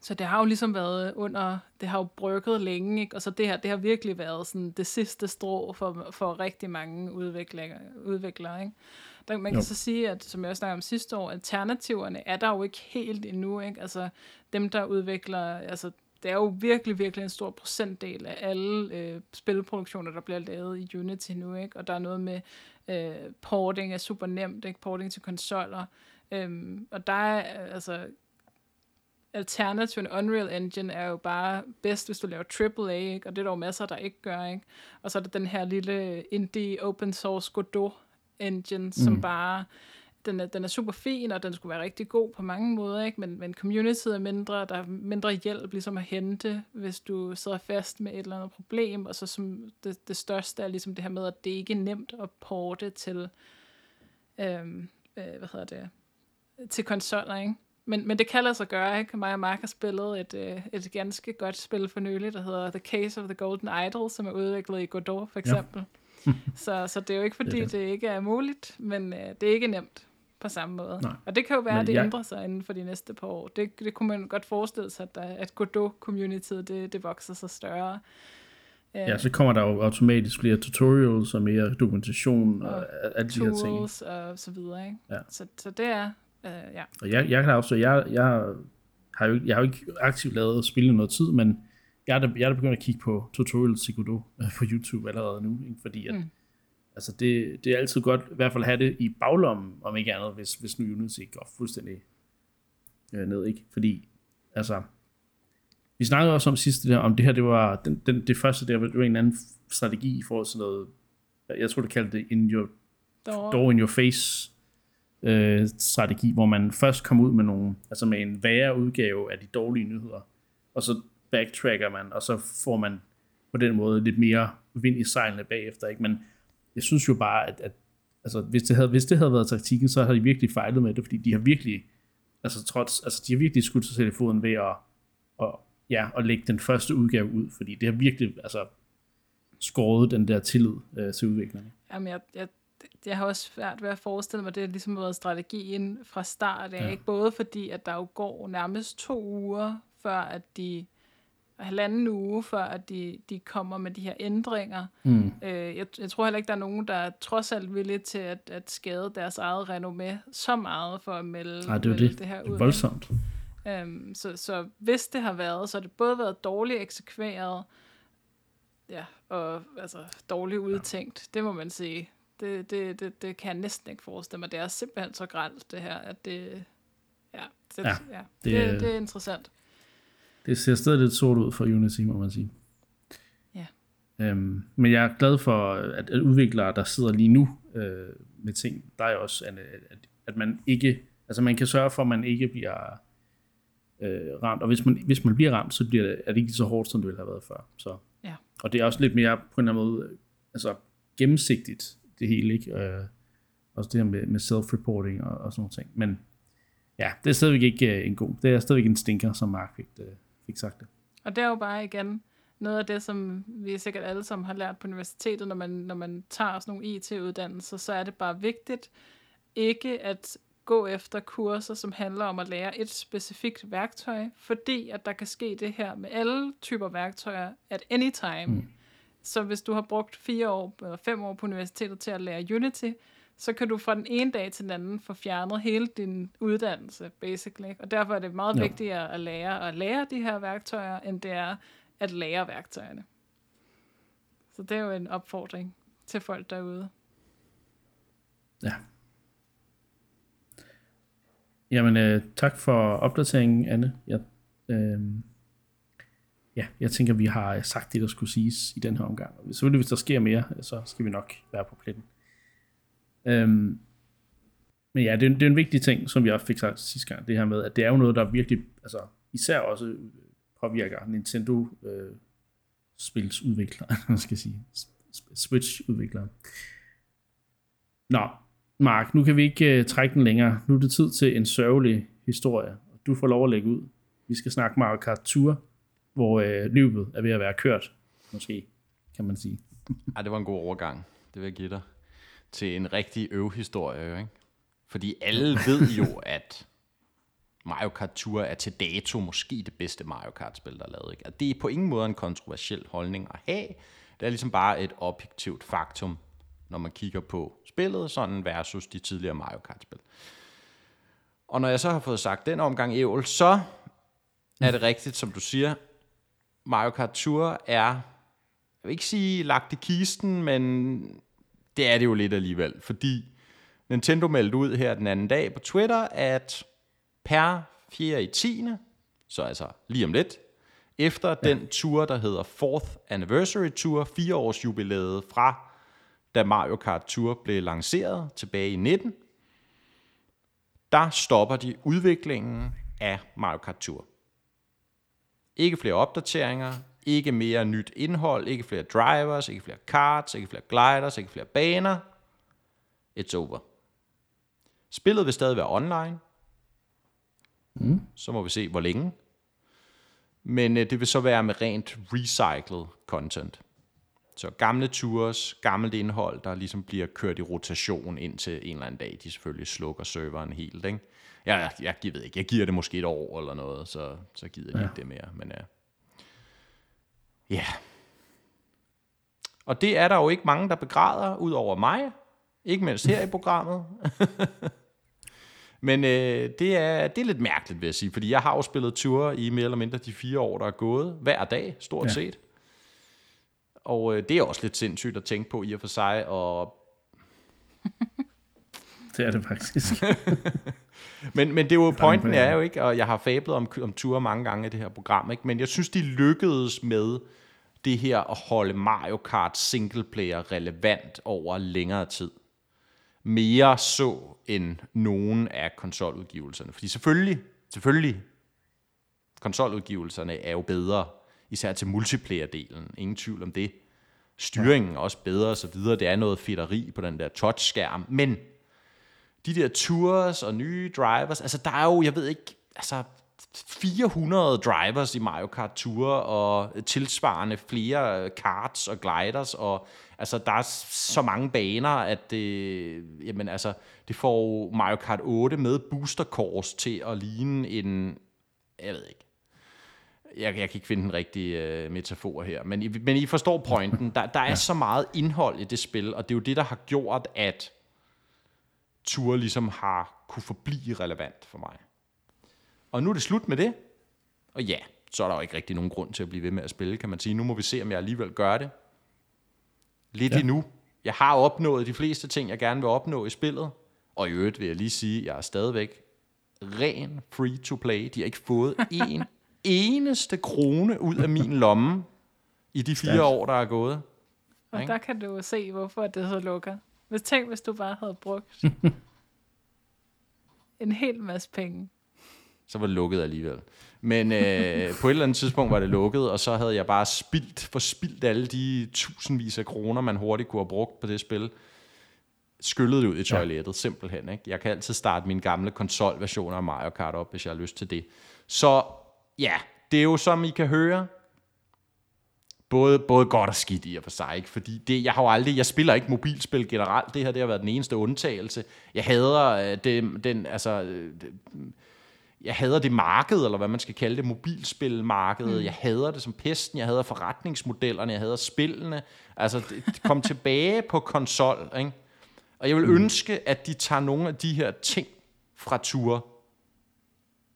så det har jo ligesom været under, det har jo brygget længe, ikke? og så det her, det har virkelig været sådan det sidste strå for, for rigtig mange udviklere, udviklere ikke? Der, man kan Jo. så sige, at som jeg også snakkede om sidste år, alternativerne er der jo ikke helt endnu, ikke? Altså dem, der udvikler, altså det er jo virkelig, virkelig en stor procentdel af alle øh, spilproduktioner, der bliver lavet i Unity nu, ikke? Og der er noget med øh, porting er super nemt, ikke? Porting til konsoller. Øhm, og der er, øh, altså, alternativen Unreal Engine er jo bare bedst, hvis du laver AAA, ikke? og det er der jo masser, der ikke gør. Ikke? Og så er der den her lille indie open source Godot engine, som Mm. bare, den er, den er super fin, og den skulle være rigtig god på mange måder, ikke? Men, men community er mindre, der er mindre hjælp ligesom at hente, hvis du sidder fast med et eller andet problem, og så som det, det største er ligesom det her med, at det ikke er nemt at porte til, øhm, øh, hvad hedder det, til konsoller, ikke? Men, men det kan lade sig gøre, ikke? Mig og Mark har spillet et, øh, et ganske godt spil for nylig, der hedder The Case of the Golden Idol, som er udviklet i Godot, for eksempel. Ja. så, så det er jo ikke, fordi Det det, det. ikke er muligt, men øh, det er ikke nemt på samme måde. Nej. Og det kan jo være, Men at det jeg- ændrer sig inden for de næste par år. Det, det kunne man godt forestille sig, at, der, at Godot-communityet, det, det vokser sig større. Øh, Ja, så kommer der jo automatisk flere tutorials og mere dokumentation og, Og alle de her ting. tools og så videre, ikke? Ja. Så, så det er, øh, ja. Og jeg, jeg kan også, jeg, jeg har jo, ikke- jeg har jo ikke aktivt lavet spil i noget tid, men jeg er da, jeg er da begyndt at kigge på tutorials til Godot øh, på YouTube allerede nu, ikke? fordi at, Mm. altså det, det er altid godt i hvert fald at have det i baglommen, om ikke andet, hvis, hvis nu Unity ikke går fuldstændig øh, ned, ikke? Fordi, altså, vi snakkede også om sidste der, om det her, det var, den, den, det første der, det var en anden strategi i forhold til noget, jeg tror, det kaldte det in your Door, door in your face øh, strategi, hvor man først kommer ud med nogle, altså med en værre udgave af de dårlige nyheder, og så backtracker man, og så får man på den måde lidt mere vind i sejlene bagefter, ikke? Men jeg synes jo bare, at, at altså, hvis, det havde, hvis det havde været taktikken, så har de virkelig fejlet med det, fordi de har virkelig, altså trods, altså de har virkelig skudt sig selv i foden ved at, at, ja, at lægge den første udgave ud, fordi det har virkelig, altså, skåret den der tillid øh, til udviklerne. Jamen, jeg, jeg, jeg har også svært ved at forestille mig, at det har ligesom været strategien fra start af. Ja. Ikke? Både fordi, at der jo går nærmest to uger, før at de halvanden uge, før at de, de kommer med de her ændringer. Mm. Øh, jeg, jeg tror heller ikke, der er nogen, der er trods alt villige til at, at skade deres eget renommé så meget for at melde, Nej, det er det. det her Det er ud. voldsomt. Øhm, så, så hvis det har været, så har det både været dårligt eksekveret, ja, og altså dårligt udtænkt, det må man sige. Det, det, det, det kan jeg næsten ikke forestille mig. Det er simpelthen så gralt, det her, at det... Ja, det, Ja, ja, det det, det er interessant. Det ser stadig lidt sort ud for Unity, må man sige. Ja. Øhm, men jeg er glad for, at, at udviklere, der sidder lige nu øh, med ting, der er også, at, at, at man ikke, altså man kan sørge for, at man ikke bliver øh, ramt, og hvis man, hvis man bliver ramt, så bliver det, er det ikke så hårdt, som det ville have været før. Så. Ja. Og det er også lidt mere på en eller anden måde, altså gennemsigtigt, det hele, ikke? Øh, også det her med, med self-reporting og, og sådan nogle ting. Men ja, det er stadigvæk ikke øh, en god, det er stadigvæk en stinker, som Mark fik, øh, fik sagt det. Og det er jo bare igen noget af det, som vi sikkert alle sammen har lært på universitetet, når man, når man tager sådan nogle IT-uddannelser, så er det bare vigtigt ikke at gå efter kurser, som handler om at lære et specifikt værktøj, fordi at der kan ske det her med alle typer værktøjer at any time. Mm. Så hvis du har brugt fire år eller fem år på universitetet til at lære Unity, så kan du fra den ene dag til den anden få fjernet hele din uddannelse, basically. Og derfor er det meget Jo. vigtigere at lære at lære de her værktøjer, end det er at lære værktøjerne. Så det er jo en opfordring til folk derude. Ja. Jamen, øh, tak for opdateringen, Anne. Jeg, øh, ja, jeg tænker, vi har sagt det, der skulle siges i den her omgang. Selvfølgelig, hvis der sker mere, så skal vi nok være på pletten. Øhm, men ja, det er, det er en vigtig ting, som vi også fik sagt sidste gang, det her med, at det er jo noget, der virkelig, altså især også påvirker Nintendo øh, spilsudviklere, man skal sige, Switch-udviklere. Nå, Mark, nu kan vi ikke uh, trække den længere. Nu er det tid til en sørgelig historie. og Du får lov at lægge ud. Vi skal snakke Mario Kart Tour, hvor øh, uh, løbet er ved at være kørt, måske, kan man sige. Ej, det var en god overgang. Det vil jeg give dig. Til en rigtig øvehistorie, jo, ikke? Fordi alle ved jo, at Mario Kart Tour er til dato måske det bedste Mario Kart-spil, der er lavet. Ikke? Og det er på ingen måde en kontroversiel holdning at have. Det er ligesom bare et objektivt faktum, når man kigger på spillet sådan versus de tidligere Mario Kart-spil. Og når jeg så har fået sagt den omgang ævl, så er det rigtigt, som du siger. Mario Kart Tour er, jeg vil ikke sige lagt i kisten, men det er det jo lidt alligevel, fordi Nintendo meldte ud her den anden dag på Twitter, at per 4. i 10. så altså lige om lidt, efter ja. den tur, der hedder 4th Anniversary Tour, fire års jubilæet fra, da Mario Kart Tour blev lanceret tilbage i 19, der stopper de udviklingen af Mario Kart Tour. Ikke flere opdateringer, ikke mere nyt indhold, ikke flere drivers, ikke flere karts, ikke flere gliders, ikke flere baner. It's over. Spillet vil stadig være online. Mm. Så må vi se, hvor længe. Men øh, det vil så være med rent recycled content. Så gamle tours, gammelt indhold, der ligesom bliver kørt i rotation indtil en eller anden dag, de selvfølgelig slukker serveren helt. Ikke? Jeg, jeg, jeg ved ikke, jeg giver det måske et år eller noget, så, så gider jeg ja. ikke det mere. Men ja. Ja. Og det er der jo ikke mange, der begræder, ud over mig. Ikke mindst her i programmet. Men øh, det, er, det er lidt mærkeligt, vil jeg sige, fordi jeg har jo spillet ture i mere eller mindre de fire år, der er gået. Hver dag, stort ja. Set. Og øh, det er også lidt sindssygt at tænke på i og for sig. Og, Det er det faktisk. men, men det er jo, pointen er jo ikke, og jeg har fablet om, om ture mange gange i det her program, ikke? men jeg synes, de lykkedes med det her at holde Mario Kart singleplayer relevant over længere tid. Mere så end nogen af konsoludgivelserne. Fordi selvfølgelig, selvfølgelig, konsoludgivelserne er jo bedre, især til multiplayer-delen. Ingen tvivl om det. Styringen er også bedre og så videre. Det er noget fedteri på den der touchskærm. Men de der tours og nye drivers, altså der er jo, jeg ved ikke, altså 400 drivers i Mario Kart Tour, og tilsvarende flere karts og gliders, og altså der er så mange baner, at det, jamen, altså, det får Mario Kart 8 med booster course til at ligne en, jeg ved ikke, jeg, jeg kan ikke finde den rigtige øh, metafor her, men I, men I forstår pointen. Der, der er så meget indhold i det spil, og det er jo det, der har gjort, at Tour ligesom har kunne forblive relevant for mig. Og nu er det slut med det. Og ja, så er der jo ikke rigtig nogen grund til at blive ved med at spille, kan man sige. Nu må vi se, om jeg alligevel gør det. Lidt ja. Endnu. Jeg har opnået de fleste ting, jeg gerne vil opnå i spillet. Og i øvrigt vil jeg lige sige, at jeg er stadigvæk ren free to play. De har ikke fået en eneste krone ud af min lomme i de fire år, der er gået. Og Ikke? der kan du se, hvorfor det så lukker. Hvis tænk, hvis du bare havde brugt en hel masse penge. så var det lukket alligevel. Men øh, på et eller andet tidspunkt var det lukket, og så havde jeg bare spildt, forspildt alle de tusindvis af kroner, man hurtigt kunne have brugt på det spil. Skyllet det ud i toilettet, ja. simpelthen. Ikke? Jeg kan altid starte mine gamle konsolversioner af Mario Kart op, hvis jeg har lyst til det. Så ja, det er jo som I kan høre, både, både godt og skidt i og for sig, ikke? fordi det, jeg har jo aldrig, jeg spiller ikke mobilspil generelt, det her det har været den eneste undtagelse. Jeg hader øh, det, den, altså, øh, jeg hader det marked, eller hvad man skal kalde det, mobilspilmarkedet. Mm. Jeg hader det som pesten, jeg hader forretningsmodellerne, jeg hader spillene. Altså, det, det kom tilbage på konsol, ikke? Og jeg vil mm. ønske, at de tager nogle af de her ting fra tur.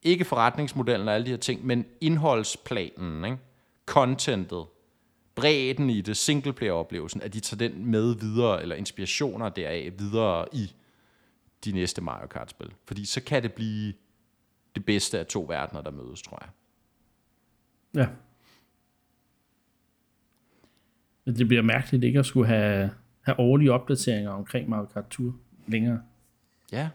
Ikke forretningsmodellen og alle de her ting, men indholdsplanen, ikke? contentet, bredden i det, singleplayer-oplevelsen, at de tager den med videre, eller inspirationer deraf videre i de næste Mario Kart-spil. Fordi så kan det blive det bedste af to verdener, der mødes, tror jeg. Ja. Men det bliver mærkeligt ikke at skulle have, have årlige opdateringer omkring Mario Kart Tour længere. Ja,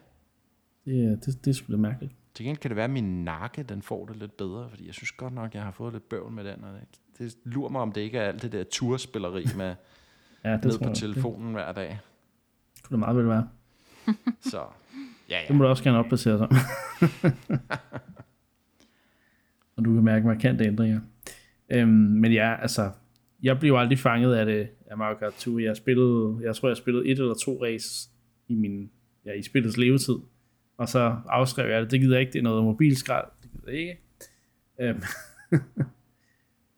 Det, er- det, det er sgu da mærkeligt. til gengæld kan det være, at min nakke den får det lidt bedre, fordi jeg synes godt nok, jeg har fået lidt bøvl med den. Og det, det lurer mig, om det ikke er alt det der turspilleri med Ja, det ned på jeg. Det telefonen hver dag. kunne det meget vel være. Så ja, Det ja. må du også gerne opdatere sig. og du kan mærke markante ændringer. Øhm, men ja, altså, jeg blev aldrig fanget af det af Mario Kart 2. Jeg spillede, jeg tror, jeg spillede et eller to race i min, ja, i spillets levetid. Og så afskrev jeg det. Det gider jeg ikke. Det er noget mobilskrald. Det gider jeg ikke. Øhm.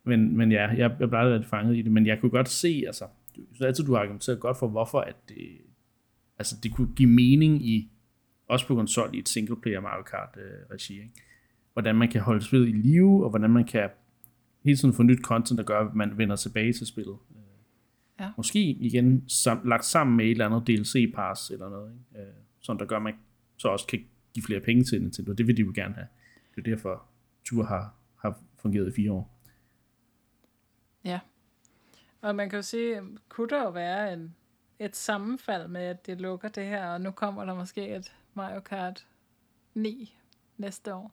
Men, men ja, jeg, jeg blev rigtig fanget i det. Men jeg kunne godt se, altså, synes altid, du har argumenteret godt for, hvorfor at det, altså, det kunne give mening i, også på konsol i et singleplayer Mario Kart øh, regi, ikke? hvordan man kan holde spillet i live, og hvordan man kan hele tiden få nyt content, der gør, at man vender tilbage til spillet. Ja. Måske igen sam, lagt sammen med et eller andet DLC-pass eller noget, ikke? Øh, sådan der gør, at man så også kan give flere penge til Nintendo. Det vil de jo gerne have. Det er derfor, Tour har, har fungeret i fire år. Ja. Og man kan jo sige, kunne der jo være en, et sammenfald med, at det lukker det her, og nu kommer der måske et Mario Kart 9 næste år.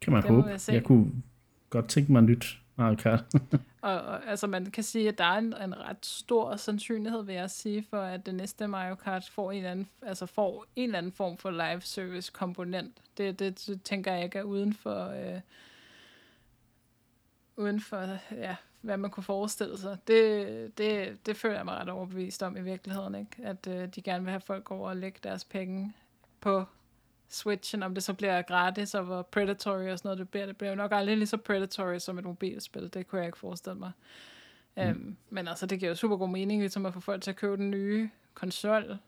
Kan man Det håbe. jeg se. Jeg kunne godt tænke mig nyt Mario Kart. Og, og altså man kan sige, at der er en, en ret stor sandsynlighed, vil jeg sige, for at det næste Mario Kart får en eller anden, altså får en eller anden form for live service komponent. Det, det, det tænker jeg ikke er uden for, øh, uden for ja, hvad man kunne forestille sig. Det, det, det føler jeg mig ret overbevist om i virkeligheden, ikke? at øh, de gerne vil have folk over og lægge deres penge på Switchen, om det så bliver gratis og hvor predatory og sådan noget det bliver. Det bliver nok aldrig lige så predatory som et mobilspil. Det kunne jeg ikke forestille mig. Mm. Øhm, men altså, det giver jo super god mening, ligesom at få folk til at købe den nye konsol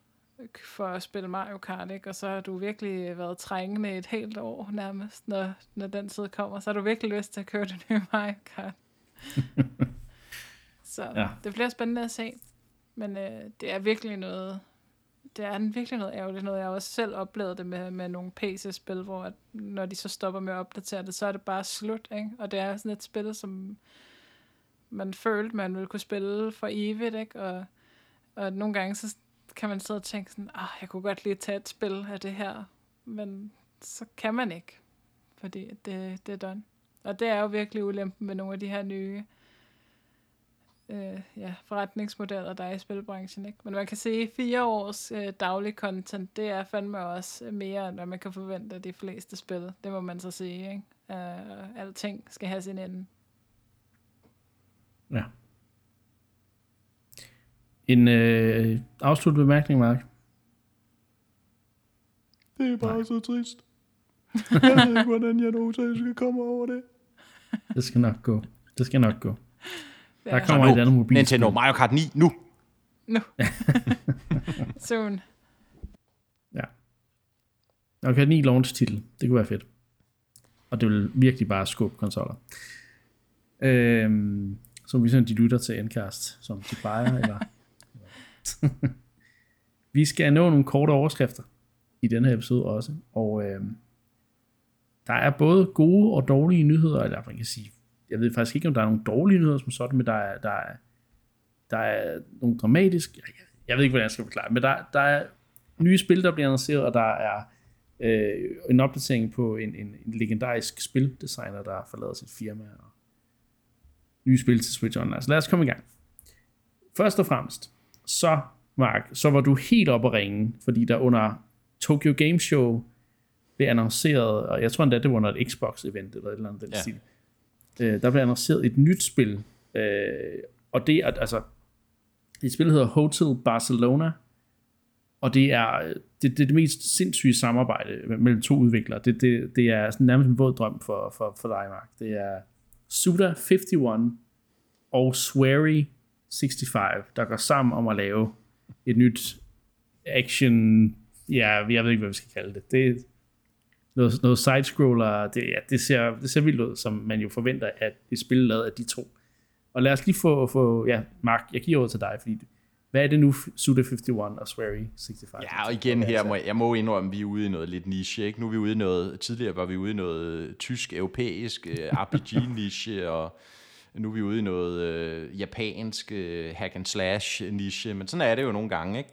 for at spille Mario Kart, ikke? Og så har du virkelig været trængende et helt år nærmest, når, når den tid kommer. Så har du virkelig lyst til at købe den nye Mario Kart. så Ja. det bliver spændende at se. Men øh, det er virkelig noget, det er virkelig noget ærgerligt noget. Jeg har også selv oplevet det med, med nogle PC-spil, hvor at, når de så stopper med at opdatere det, så er det bare slut, ikke? Og det er sådan et spil, som man følte, man ville kunne spille for evigt, ikke? Og, og nogle gange, så kan man sidde og tænke sådan, ah, jeg kunne godt lige tage et spil af det her, men så kan man ikke, fordi det, det er done. Og det er jo virkelig ulempen med nogle af de her nye øh, ja, forretningsmodeller, der er i spilbranchen. Ikke? Men man kan sige, fire års øh, daglig content, det er fandme også mere, end hvad man kan forvente af de fleste spil. Det må man så sige. Ikke? Øh, alting skal have sin ende. Ja. En øh, afsluttet bemærkning, Mark. Det er bare så trist. Jeg ved ikke, hvordan jeg nogensinde skal komme over det. Det skal nok gå. Det skal nok gå. Der Ja. kommer nu, et andet mobilspil. Nintendo Mario Kart 9, nu. Nu. Soon. Okay, 9 launch titel. Det kunne være fedt. Og det vil virkelig bare skubbe konsoller. Øhm, som vi sådan, de lytter til Endcast, som de plejer. eller, vi skal nå nogle korte overskrifter i den her episode også, og øh, der er både gode og dårlige nyheder, eller man kan sige, jeg ved faktisk ikke, om der er nogle dårlige nyheder som sådan, men der er, der er, der er nogle dramatiske, jeg ved ikke, hvordan jeg skal forklare, men der, der er nye spil, der bliver annonceret, og der er øh, en opdatering på en, en, en legendarisk spildesigner, der har sit firma, og nye spil til Switch Online. Så lad os komme i gang. Først og fremmest, så Mark, så var du helt oppe at ringe, fordi der under Tokyo Game Show blev annonceret, og jeg tror endda, det var under et Xbox-event, eller et eller andet den ja. stil. Øh, der blev annonceret et nyt spil, øh, og det er, altså, det spil hedder Hotel Barcelona, og det er det, det, er det mest sindssyge samarbejde mellem to udviklere. Det, det, det er sådan nærmest en våd drøm for, for, for dig, Mark. Det er Suda51 og Swery 65, der går sammen om at lave et nyt action, ja, jeg ved ikke, hvad vi skal kalde det. Det er noget, noget side-scroller, det, ja, det, ser, det ser vildt ud, som man jo forventer, at det spil lavet af de to. Og lad os lige få, få ja, Mark, jeg giver over til dig, fordi hvad er det nu, Suda 51 og Swery 65? Ja, og igen her, må, jeg må indrømme, at vi er ude i noget lidt niche. Ikke? Nu er vi ude i noget, tidligere var vi ude i noget tysk-europæisk øh, RPG-niche, og nu er vi ude i noget øh, japansk øh, hack and slash niche, men sådan er det jo nogle gange, ikke?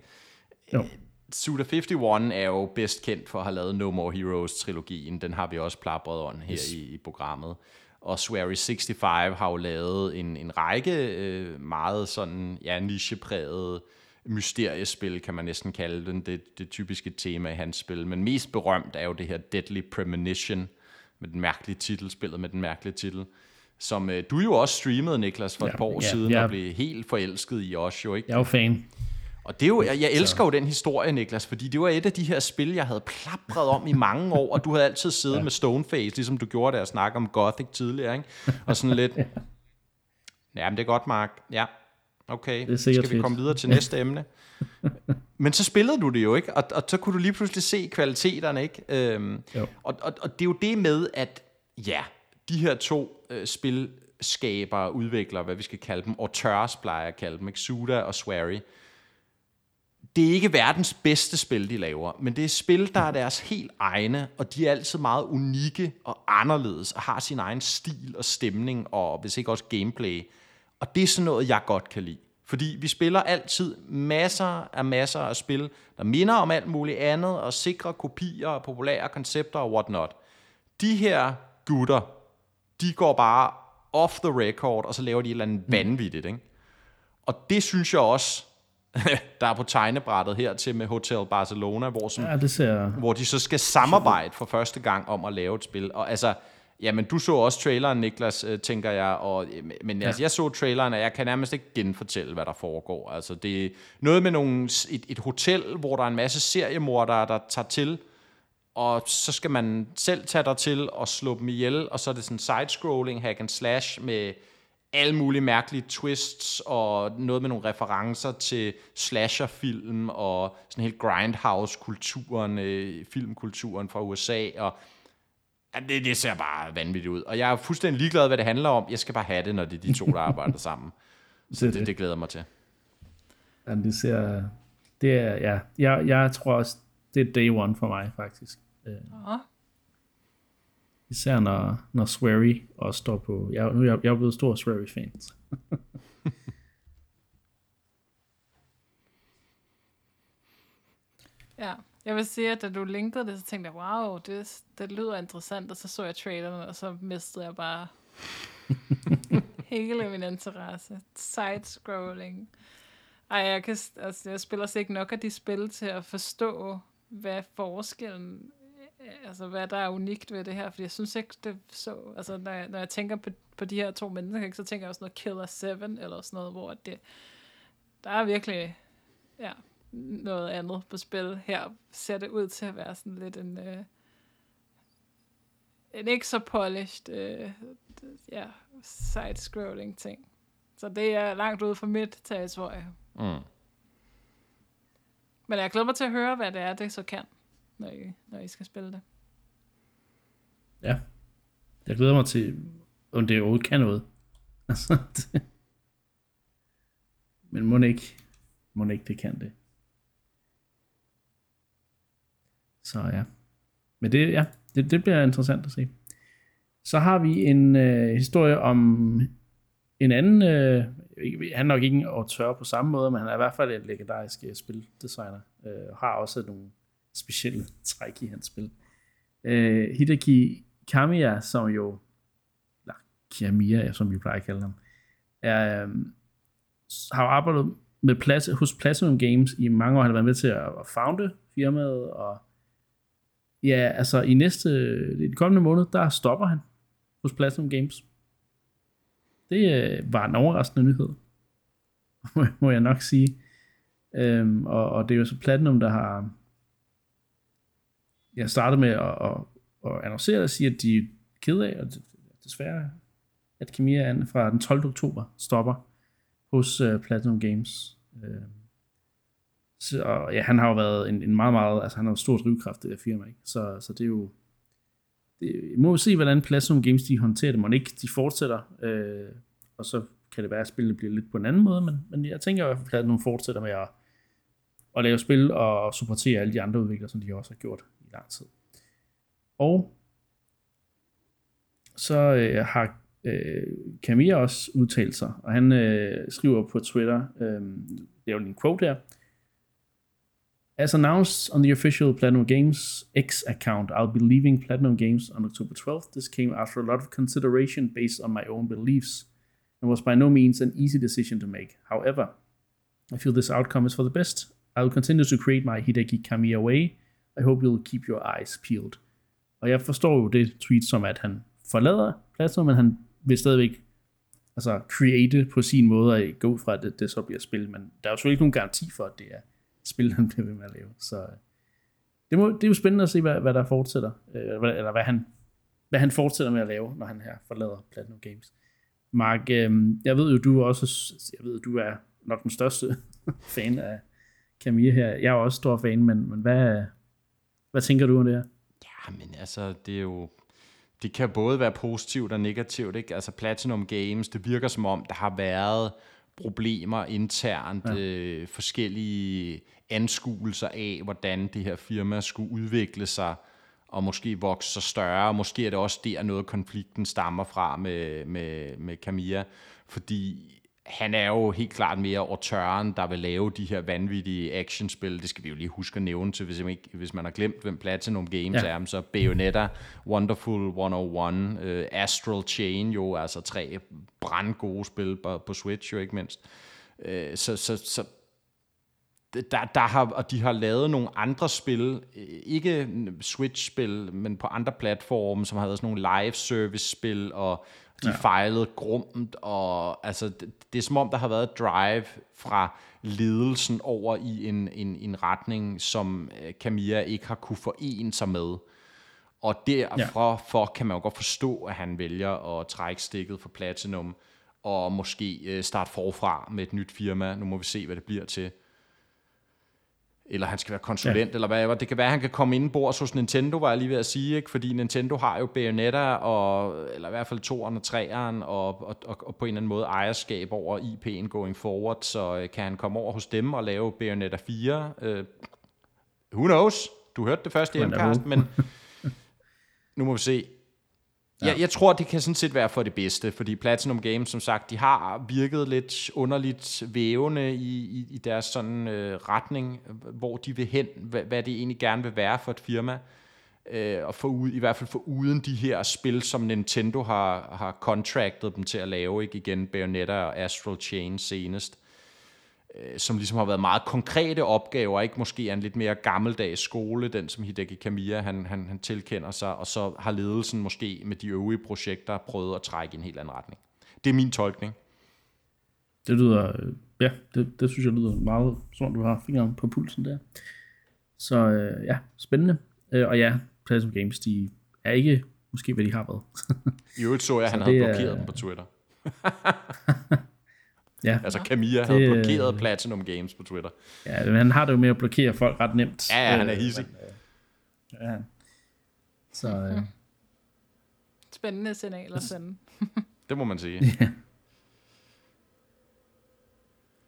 Jo. Suda 51 er jo bedst kendt for at have lavet No More Heroes-trilogien. Den har vi også plapret on her yes. i, i programmet. Og Swery 65 har jo lavet en, en række øh, meget sådan, ja, nichepræget mysteriespil, kan man næsten kalde den. Det, det typiske tema i hans spil. Men mest berømt er jo det her Deadly Premonition, med den mærkelige titel, spillet med den mærkelige titel som øh, du jo også streamede, Niklas, for ja, et par år ja, siden, ja. og blev helt forelsket i os jo, ikke? Jeg er jo fan. Og det er jo, jeg, jeg elsker så. jo den historie, Niklas, fordi det var et af de her spil, jeg havde plapret om i mange år, og du havde altid siddet ja. med Stoneface, ligesom du gjorde, da jeg snakkede om Gothic tidligere, ikke? Og sådan lidt, ja, men det er godt, Mark. Ja, okay, det skal vi komme videre til næste emne. Men så spillede du det jo, ikke? Og, og så kunne du lige pludselig se kvaliteterne, ikke? Øhm, og, og, og det er jo det med, at ja, de her to øh, spilskabere, udviklere, hvad vi skal kalde dem, auteurs plejer at kalde dem, ikke? Suda og Swery, det er ikke verdens bedste spil, de laver, men det er spil, der er deres helt egne, og de er altid meget unikke og anderledes, og har sin egen stil og stemning, og hvis ikke også gameplay. Og det er sådan noget, jeg godt kan lide. Fordi vi spiller altid masser af masser af spil, der minder om alt muligt andet, og sikre kopier og populære koncepter og whatnot. De her gutter, de går bare off the record, og så laver de et eller andet mm. vanvittigt. Ikke? Og det synes jeg også, der er på tegnebrættet her til med Hotel Barcelona, hvor, sådan, ja, det ser... hvor de så skal samarbejde for første gang om at lave et spil. Og altså, jamen du så også traileren, Niklas, øh, tænker jeg, og, øh, men ja. altså, jeg så traileren, og jeg kan nærmest ikke genfortælle, hvad der foregår. Altså, det er noget med nogle, et, et hotel, hvor der er en masse seriemordere, der tager til, og så skal man selv tage dig til og slå dem ihjel, og så er det sådan side-scrolling, hack and slash med alle mulige mærkelige twists og noget med nogle referencer til slasherfilm og sådan helt grindhouse-kulturen, øh, filmkulturen fra USA, og ja, det, det ser bare vanvittigt ud. Og jeg er fuldstændig ligeglad, hvad det handler om. Jeg skal bare have det, når det er de to, der arbejder sammen. Så det, det glæder mig til. Ja, det ser... Det er, ja, jeg, jeg tror også, det er day one for mig, faktisk. Ja. Især når, når Swery også står på... Jeg, nu er jeg, jeg er blevet stor Swery-fan. ja, jeg vil sige, at da du linkede det, så tænkte jeg, wow, det, det lyder interessant, og så så jeg traileren, og så mistede jeg bare hele min interesse. Side-scrolling. Ej, jeg, kan, altså, jeg spiller ikke nok af de spil til at forstå, hvad forskellen altså, hvad der er unikt ved det her, for jeg synes ikke, det så, altså, når jeg, når jeg tænker på, på de her to mennesker, så tænker jeg også noget Killer 7, eller sådan noget, hvor det, der er virkelig, ja, noget andet på spil. Her ser det ud til at være sådan lidt en, øh, en ikke så polished, øh, ja, side-scrolling ting. Så det er langt ude for mit territorie. Mm. Men jeg glæder mig til at høre, hvad det er, det så kan når I, når I skal spille det. Ja. Jeg glæder mig til, om det overhovedet kan noget. Altså, Men må ikke, må ikke det kan det. Så ja. Men det, ja, det, det bliver interessant at se. Så har vi en øh, historie om en anden, øh, han er nok ikke en auteur på samme måde, men han er i hvert fald en legendarisk øh, spildesigner, øh, har også nogle specielle træk i hans spil. Øh, Hideki Kamiya, som jo, eller Kamiya, som vi plejer at kalde ham, er, øh, har arbejdet med plads, hos Platinum Games i mange år. Han har været med til at, at founde firmaet, og ja, altså i næste, i den kommende måned, der stopper han hos Platinum Games. Det øh, var en overraskende nyhed, må jeg nok sige. Øhm, og, og det er jo så Platinum, der har jeg startede med at, at, at annoncere og sige, at de er kede af, og desværre, at Kamiya fra den 12. oktober stopper hos uh, Platinum Games. Uh, så, og ja, han har jo været en, en meget, meget, altså han har jo stor drivkraft, det der firma, ikke? Så, så det er jo, det, må vi se, hvordan Platinum Games de håndterer det. Må ikke de fortsætter, øh, og så kan det være, at spillet bliver lidt på en anden måde, men, men jeg tænker i hvert fald, at Platinum fortsætter med at, at lave spil og supportere alle de andre udviklere, som de også har gjort i lang tid. Og så øh, har øh, Camille også udtalt sig, og han øh, skriver på Twitter, øh, det er jo en quote her, As announced on the official Platinum Games X account, I'll be leaving Platinum Games on October 12th. This came after a lot of consideration based on my own beliefs and was by no means an easy decision to make. However, I feel this outcome is for the best. I will continue to create my Hideki Kamiya way. I hope you'll keep your eyes peeled. Og jeg forstår jo det tweet som, at han forlader Platinum, men han vil stadigvæk altså, create på sin måde og gå ud fra, at det, det så bliver spil. Men der er jo selvfølgelig ikke nogen garanti for, at det er spil, han bliver ved med at lave. Så øh, det, må, det er jo spændende at se, hvad, hvad der fortsætter, øh, eller hvad han, hvad han fortsætter med at lave, når han her forlader Platinum Games. Mark, øh, jeg ved jo, du er også, jeg ved, du er nok den største fan af Camille her. Jeg er også stor fan, men, men hvad, hvad tænker du om det her? Ja, men altså, det er jo, det kan både være positivt og negativt, ikke? Altså Platinum Games, det virker som om, der har været problemer internt, ja. øh, forskellige anskuelser af, hvordan det her firma skulle udvikle sig, og måske vokse sig større. Måske er det også der, noget konflikten stammer fra med, med, med Camilla, fordi han er jo helt klart mere autøren, der vil lave de her vanvittige actionspil. Det skal vi jo lige huske at nævne til, hvis, ikke, hvis man har glemt, hvem Platinum Games ja. er. Så Bayonetta, Wonderful 101, uh, øh, Astral Chain jo, altså tre brandgode spil på, på Switch jo ikke mindst. Uh, så, så, så der, der har, og de har lavet nogle andre spil, ikke Switch-spil, men på andre platforme, som har været sådan nogle live-service-spil, og de ja. fejlede grumt, og altså, det, det er som om, der har været drive fra ledelsen over i en, en, en retning, som øh, Camilla ikke har kunne forene sig med. Og derfor ja. for kan man jo godt forstå, at han vælger at trække stikket for Platinum, og måske øh, starte forfra med et nyt firma. Nu må vi se, hvad det bliver til eller han skal være konsulent, ja. eller hvad det kan være, at han kan komme ind bord hos Nintendo, var jeg lige ved at sige, ikke? fordi Nintendo har jo Bayonetta, og, eller i hvert fald 2'eren og 3'eren, og, og, og, og på en eller anden måde ejerskab over IP'en going forward, så øh, kan han komme over hos dem og lave Bayonetta 4? Uh, øh, who knows? Du hørte det første i Mcast, men nu må vi se. Ja. Jeg, jeg tror, det kan sådan set være for det bedste, fordi Platinum Games, som sagt, de har virket lidt underligt vævende i, i, i deres sådan øh, retning, hvor de vil hen, hvad, hvad det egentlig gerne vil være for et firma. Øh, og for ud, i hvert fald for uden de her spil, som Nintendo har, har contractet dem til at lave, ikke igen Bayonetta og Astral Chain senest øh, som ligesom har været meget konkrete opgaver, ikke måske er en lidt mere gammeldags skole, den som Hideki Kamiya han, han, han tilkender sig, og så har ledelsen måske med de øvrige projekter prøvet at trække i en helt anden retning. Det er min tolkning. Det lyder, ja, det, det synes jeg lyder meget, som du har fingeren på pulsen der. Så øh, ja, spændende. Øh, og ja, Platinum Games, de er ikke måske, hvad de har været. I øvrigt så jeg, at han havde blokeret er... dem på Twitter. Ja. Altså Camilla det, havde blokeret Platinum Games på Twitter. Ja, men han har det jo med at blokere folk ret nemt. Ja, ja han er øh, hissig. Øh, ja. Så... Øh. Spændende signal at sende. det må man sige. Ja.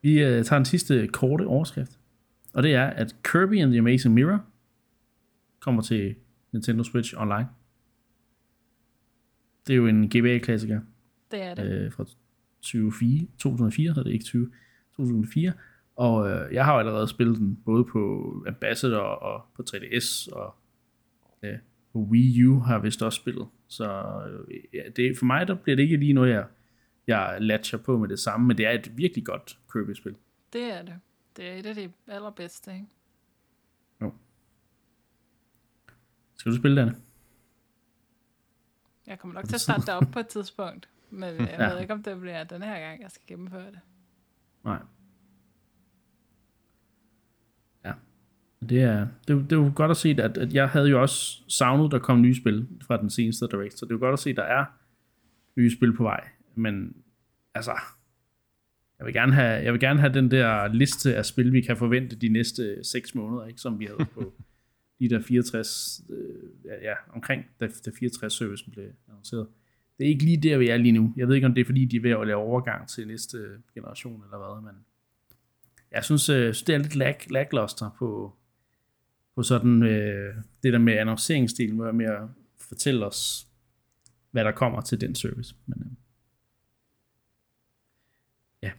Vi uh, tager en sidste korte overskrift. Og det er, at Kirby and the Amazing Mirror kommer til Nintendo Switch Online. Det er jo en GBA-klassiker Det er det. øh, fra 2004, 2004, så det ikke 20, 2004. Og øh, jeg har jo allerede spillet den, både på Ambassador og på 3DS, og ja, på Wii U har jeg vist også spillet. Så øh, ja, det, for mig der bliver det ikke lige noget, jeg, jeg latcher på med det samme, men det er et virkelig godt Kirby-spil. Det er det. Det er et af de allerbedste, ikke? Skal du spille den? Jeg kommer nok til at starte det op på et tidspunkt. Men jeg Ja. ved ikke, om det bliver den her gang, jeg skal gennemføre det. Nej. Ja. Det er, det, det er jo godt at se, at, at jeg havde jo også savnet, der kom nye spil fra den seneste Direct, så det er jo godt at se, at der er nye spil på vej. Men altså, jeg vil gerne have, jeg vil gerne have den der liste af spil, vi kan forvente de næste 6 måneder, ikke, som vi havde på de der 64, øh, ja, ja, omkring da, da 64-servicen blev annonceret. Det er ikke lige der, vi er lige nu. Jeg ved ikke, om det er, fordi de er ved at lave overgang til næste generation, eller hvad, men jeg synes, øh, det er lidt lag, lagluster på, på sådan øh, det der med annonceringsdelen, hvor med at fortælle os, hvad der kommer til den service. Men, øh, ja.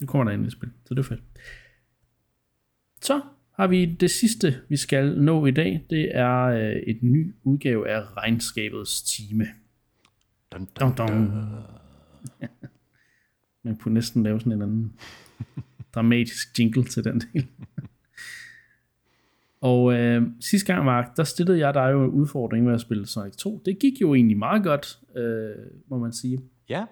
Nu kommer der ind i spil, så det er fedt. Så har vi det sidste, vi skal nå i dag. Det er øh, et ny udgave af Regnskabets Time. Dun, Dun, dun. Man kunne næsten lave sådan en anden dramatisk jingle til den del. og øh, sidste gang, Mark, der stillede jeg dig jo en udfordring med at spille Sonic 2. Det gik jo egentlig meget godt, øh, må man sige. Ja.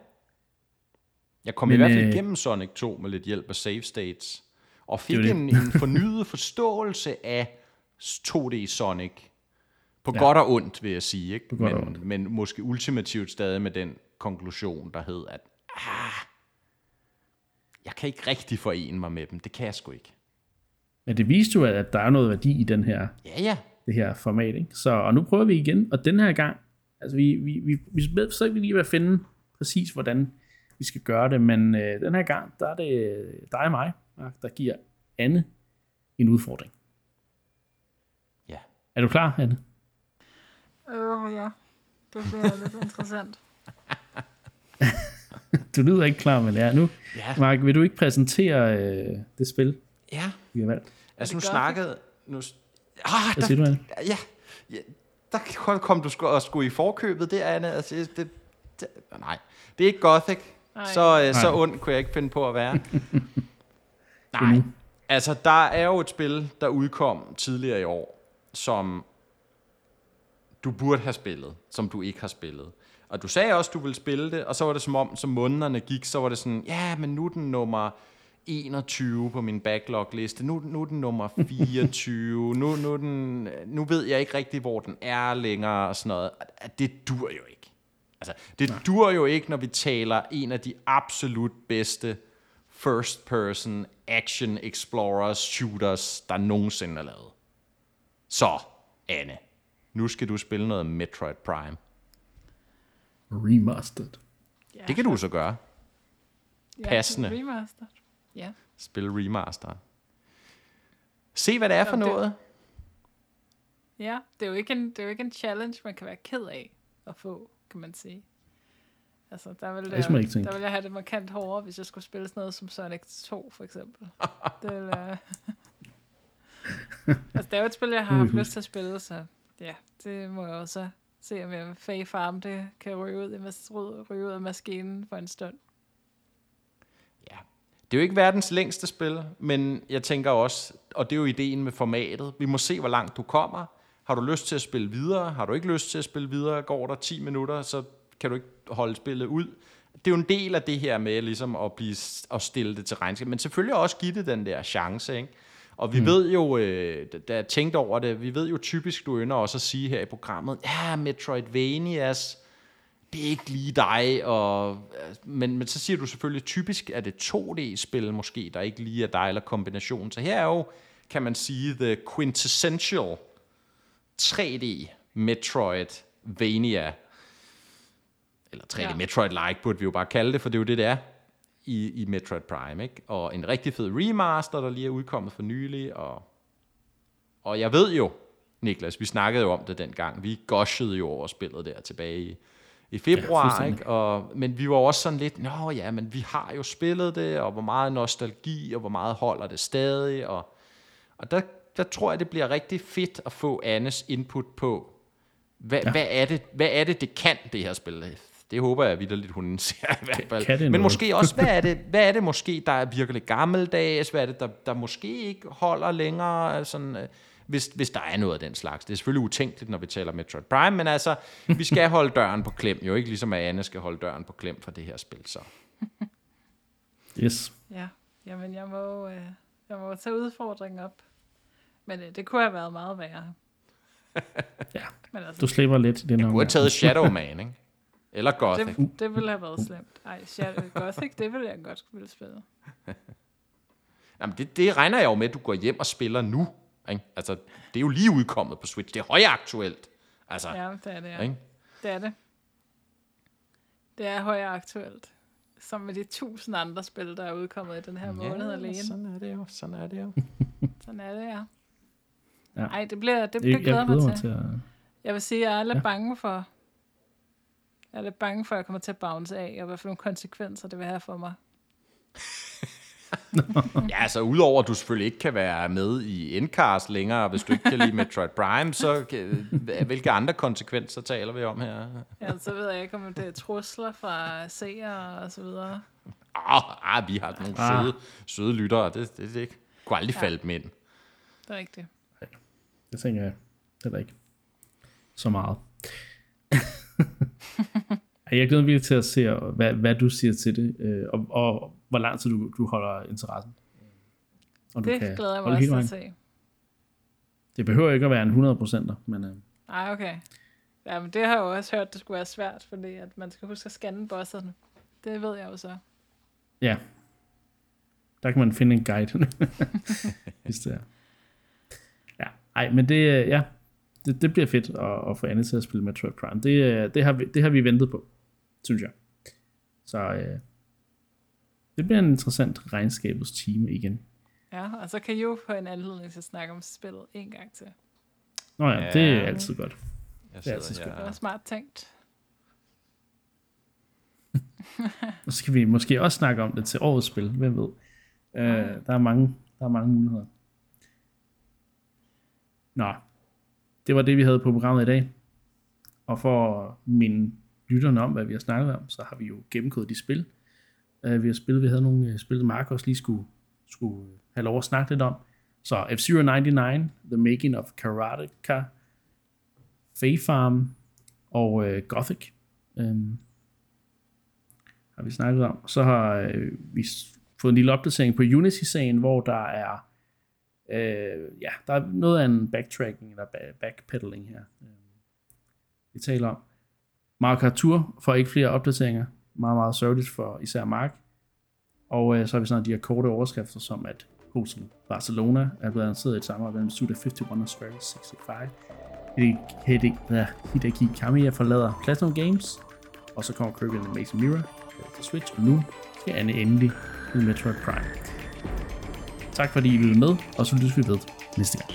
Jeg kom Men, Men, i hvert fald øh, igennem Sonic 2 med lidt hjælp af save states, og fik Det en, en fornyet forståelse af 2D Sonic. På Ja. godt og ondt, vil jeg sige. Ikke? Men, men måske ultimativt stadig med den konklusion, der hed, at ah, jeg kan ikke rigtig forene mig med dem. Det kan jeg sgu ikke. Men det viste jo, at der er noget værdi i den her Ja, ja. det her format. Ikke? Så, og nu prøver vi igen, og den her gang, altså vi, vi, vi, vi så ikke lige ved at finde præcis, hvordan vi skal gøre det, men øh, den her gang, der er det dig og mig, der giver Anne en udfordring. Ja. Er du klar, Anne? Øh, ja. Det bliver lidt interessant. Du lyder ikke klar, men ja, nu. Ja. Mark, vil du ikke præsentere øh, det spil, Ja. vi har valgt? Altså det nu snakkede... Nu, ah, Hvad der, siger du, Anne? ja, ja, der kom, du sgu, og skulle i forkøbet, det er Anne. Altså, det, det, nej, det er ikke Gothic. Ej. Så, øh, så Nej. ond kunne jeg ikke finde på at være. nej, altså der er jo et spil, der udkom tidligere i år, som du burde have spillet, som du ikke har spillet. Og du sagde også, du ville spille det, og så var det som om, som månederne gik, så var det sådan, ja, men nu er den nummer 21 på min backlog-liste, nu, nu er den nummer 24, nu, nu, den, nu ved jeg ikke rigtig, hvor den er længere, og sådan noget. Og Det dur jo ikke. Altså, det Nej. dur jo ikke, når vi taler en af de absolut bedste first-person action explorers, shooters, der nogensinde er lavet. Så, Anne, nu skal du spille noget Metroid Prime. Remastered. Ja, Det kan du så gøre. ja, passende. Remaster. Ja. Spille remaster. Se, hvad det er for Nå, det- noget. Ja, det er, jo ikke en, det er jo ikke en challenge, man kan være ked af at få, kan man sige. Altså, der vil, Det man ikke tænke. der vil jeg have det markant hårdere, hvis jeg skulle spille sådan noget som Sonic 2, for eksempel. det vil, uh... altså, det er jo et spil, jeg har haft lyst til at spille, så ja, det må jeg også se, om jeg Faye Farm, det kan ryge ud, i mas- ryge ryge ud af maskinen for en stund. Ja. Det er jo ikke verdens længste spil, men jeg tænker også, og det er jo ideen med formatet, vi må se, hvor langt du kommer. Har du lyst til at spille videre? Har du ikke lyst til at spille videre? Går der 10 minutter, så kan du ikke holde spillet ud. Det er jo en del af det her med ligesom at, blive, at stille det til regnskab, men selvfølgelig også give det den der chance, ikke? Og vi mm. ved jo, øh, da jeg tænkte over det, vi ved jo typisk, du ynder også at sige her i programmet, ja, Metroidvanias, det er ikke lige dig, og, men, men så siger du selvfølgelig, typisk er det 2D-spil måske, der ikke lige er dig, eller kombination. Så her er jo, kan man sige, the quintessential 3D Metroidvania, eller 3D Ja. Metroid-like burde vi jo bare kalde det, for det er jo det, det er. i, i Metroid Prime, ikke? Og en rigtig fed remaster, der lige er udkommet for nylig, og, og jeg ved jo, Niklas, vi snakkede jo om det dengang, vi gushede jo over spillet der tilbage i, i februar, ja, ikke? Og, men vi var også sådan lidt, nå ja, men vi har jo spillet det, og hvor meget nostalgi, og hvor meget holder det stadig, og, og der, der tror jeg, det bliver rigtig fedt at få Annes input på, hvad, ja. hvad, er det, hvad er det, det kan, det her spil? Det håber jeg vidderligt, hun ser i hvert fald. kan det Men noget? måske også, hvad er, det, hvad er det måske, der er virkelig gammeldags? Hvad er det, der, der måske ikke holder længere? Sådan, øh, hvis, hvis der er noget af den slags. Det er selvfølgelig utænkeligt, når vi taler Metroid Prime, men altså, vi skal holde døren på klem, jo ikke ligesom at Anne skal holde døren på klem for det her spil. Så. Yes. Ja, jamen jeg må, øh, jeg må tage udfordringen op. Men øh, det kunne have været meget værre. Ja, Men altså, du slipper lidt i den her Du har omgang. taget Shadow Man, ikke? Eller Gothic. det, det ville have været slemt. Ej, Shadow Gothic, det ville jeg godt ville spille. Jamen, det, det regner jeg jo med, at du går hjem og spiller nu. Ikke? Altså, det er jo lige udkommet på Switch. Det er højaktuelt. Altså, ja. Ja, det er det, ja. ikke? Det er det. Det er højere aktuelt. Som med de tusind andre spil, der er udkommet i den her måned alene. sådan er det jo. Sådan er det jo. Sådan er det, ja. Ja. Ej, det bliver, det, Jeg, det jeg glæder glæder mig til. til at... Jeg vil sige, at jeg er lidt Ja. ja. bange for, jeg er lidt bange for, at jeg kommer til at bounce af, og hvad for nogle konsekvenser det vil have for mig. Ja, altså udover at du selvfølgelig ikke kan være med i Endcast længere, hvis du ikke kan lide Metroid Prime, så kan- hvilke andre konsekvenser taler vi om her? Ja, så ved jeg ikke, om det er trusler fra seere og så videre. Ah, ah vi har nogle Ah. søde, søde lyttere. Det, det, det kunne aldrig Ja. falde dem ind. Det er rigtigt. Det tænker jeg heller ikke så meget. Jeg glæder mig virkelig til at se, hvad, hvad du siger til det, øh, og, og hvor lang tid du, du holder interessen. Og Det glæder jeg mig også til at se. Det behøver ikke at være en 100 procenter, men øh, Nej, okay. Ja, men det har jeg jo også hørt, det skulle være svært, fordi at man skal huske at scanne bosserne. Det ved jeg jo så. ja, der kan man finde en guide, hvis det er. Ja, ej, men det, øh, ja, det, det bliver fedt at, at få Anne til at spille Metroid Prime. Det, øh, det, har vi, det har vi ventet på, synes jeg. Så øh, det bliver en interessant regnskabets time igen. Ja, og så kan I jo få en anledning til at snakke om spillet en gang til. Nå ja, Ja. det er altid godt. Jeg Det er altid sidder Det var smart tænkt. Og så kan vi måske også snakke om det til årets spil, hvem ved. Øh, der, er mange, der er mange muligheder. Nå, det var det, vi havde på programmet i dag. Og for min lytterne om, hvad vi har snakket om, så har vi jo gennemgået de spil. Øh, vi har spillet, vi havde nogle øh, spil, Mark også lige skulle, skulle øh, have lov at snakke lidt om. Så F-Zero 99, The Making of Karateka, Fae Farm og øh, Gothic. øhm, har vi snakket om. Så har øh, vi fået en lille opdatering på Unity-sagen, hvor der er øh, ja, der er noget af en backtracking eller backpedaling her. Øh, vi taler om. Mark Arthur får ikke flere opdateringer. Meget, meget sørgeligt for især Mark. Og øh, så har vi sådan de her korte overskrifter, som at Hotel Barcelona er blevet annonceret i et samarbejde mellem Suda 51 og Square 65. Hideki Kamiya forlader Platinum Games, og så kommer Kirby and the Amazing Mirror til Switch, og nu skal Anne endelig med Metroid Prime. Tak fordi I lyttede med, og så lyttes vi ved næste gang.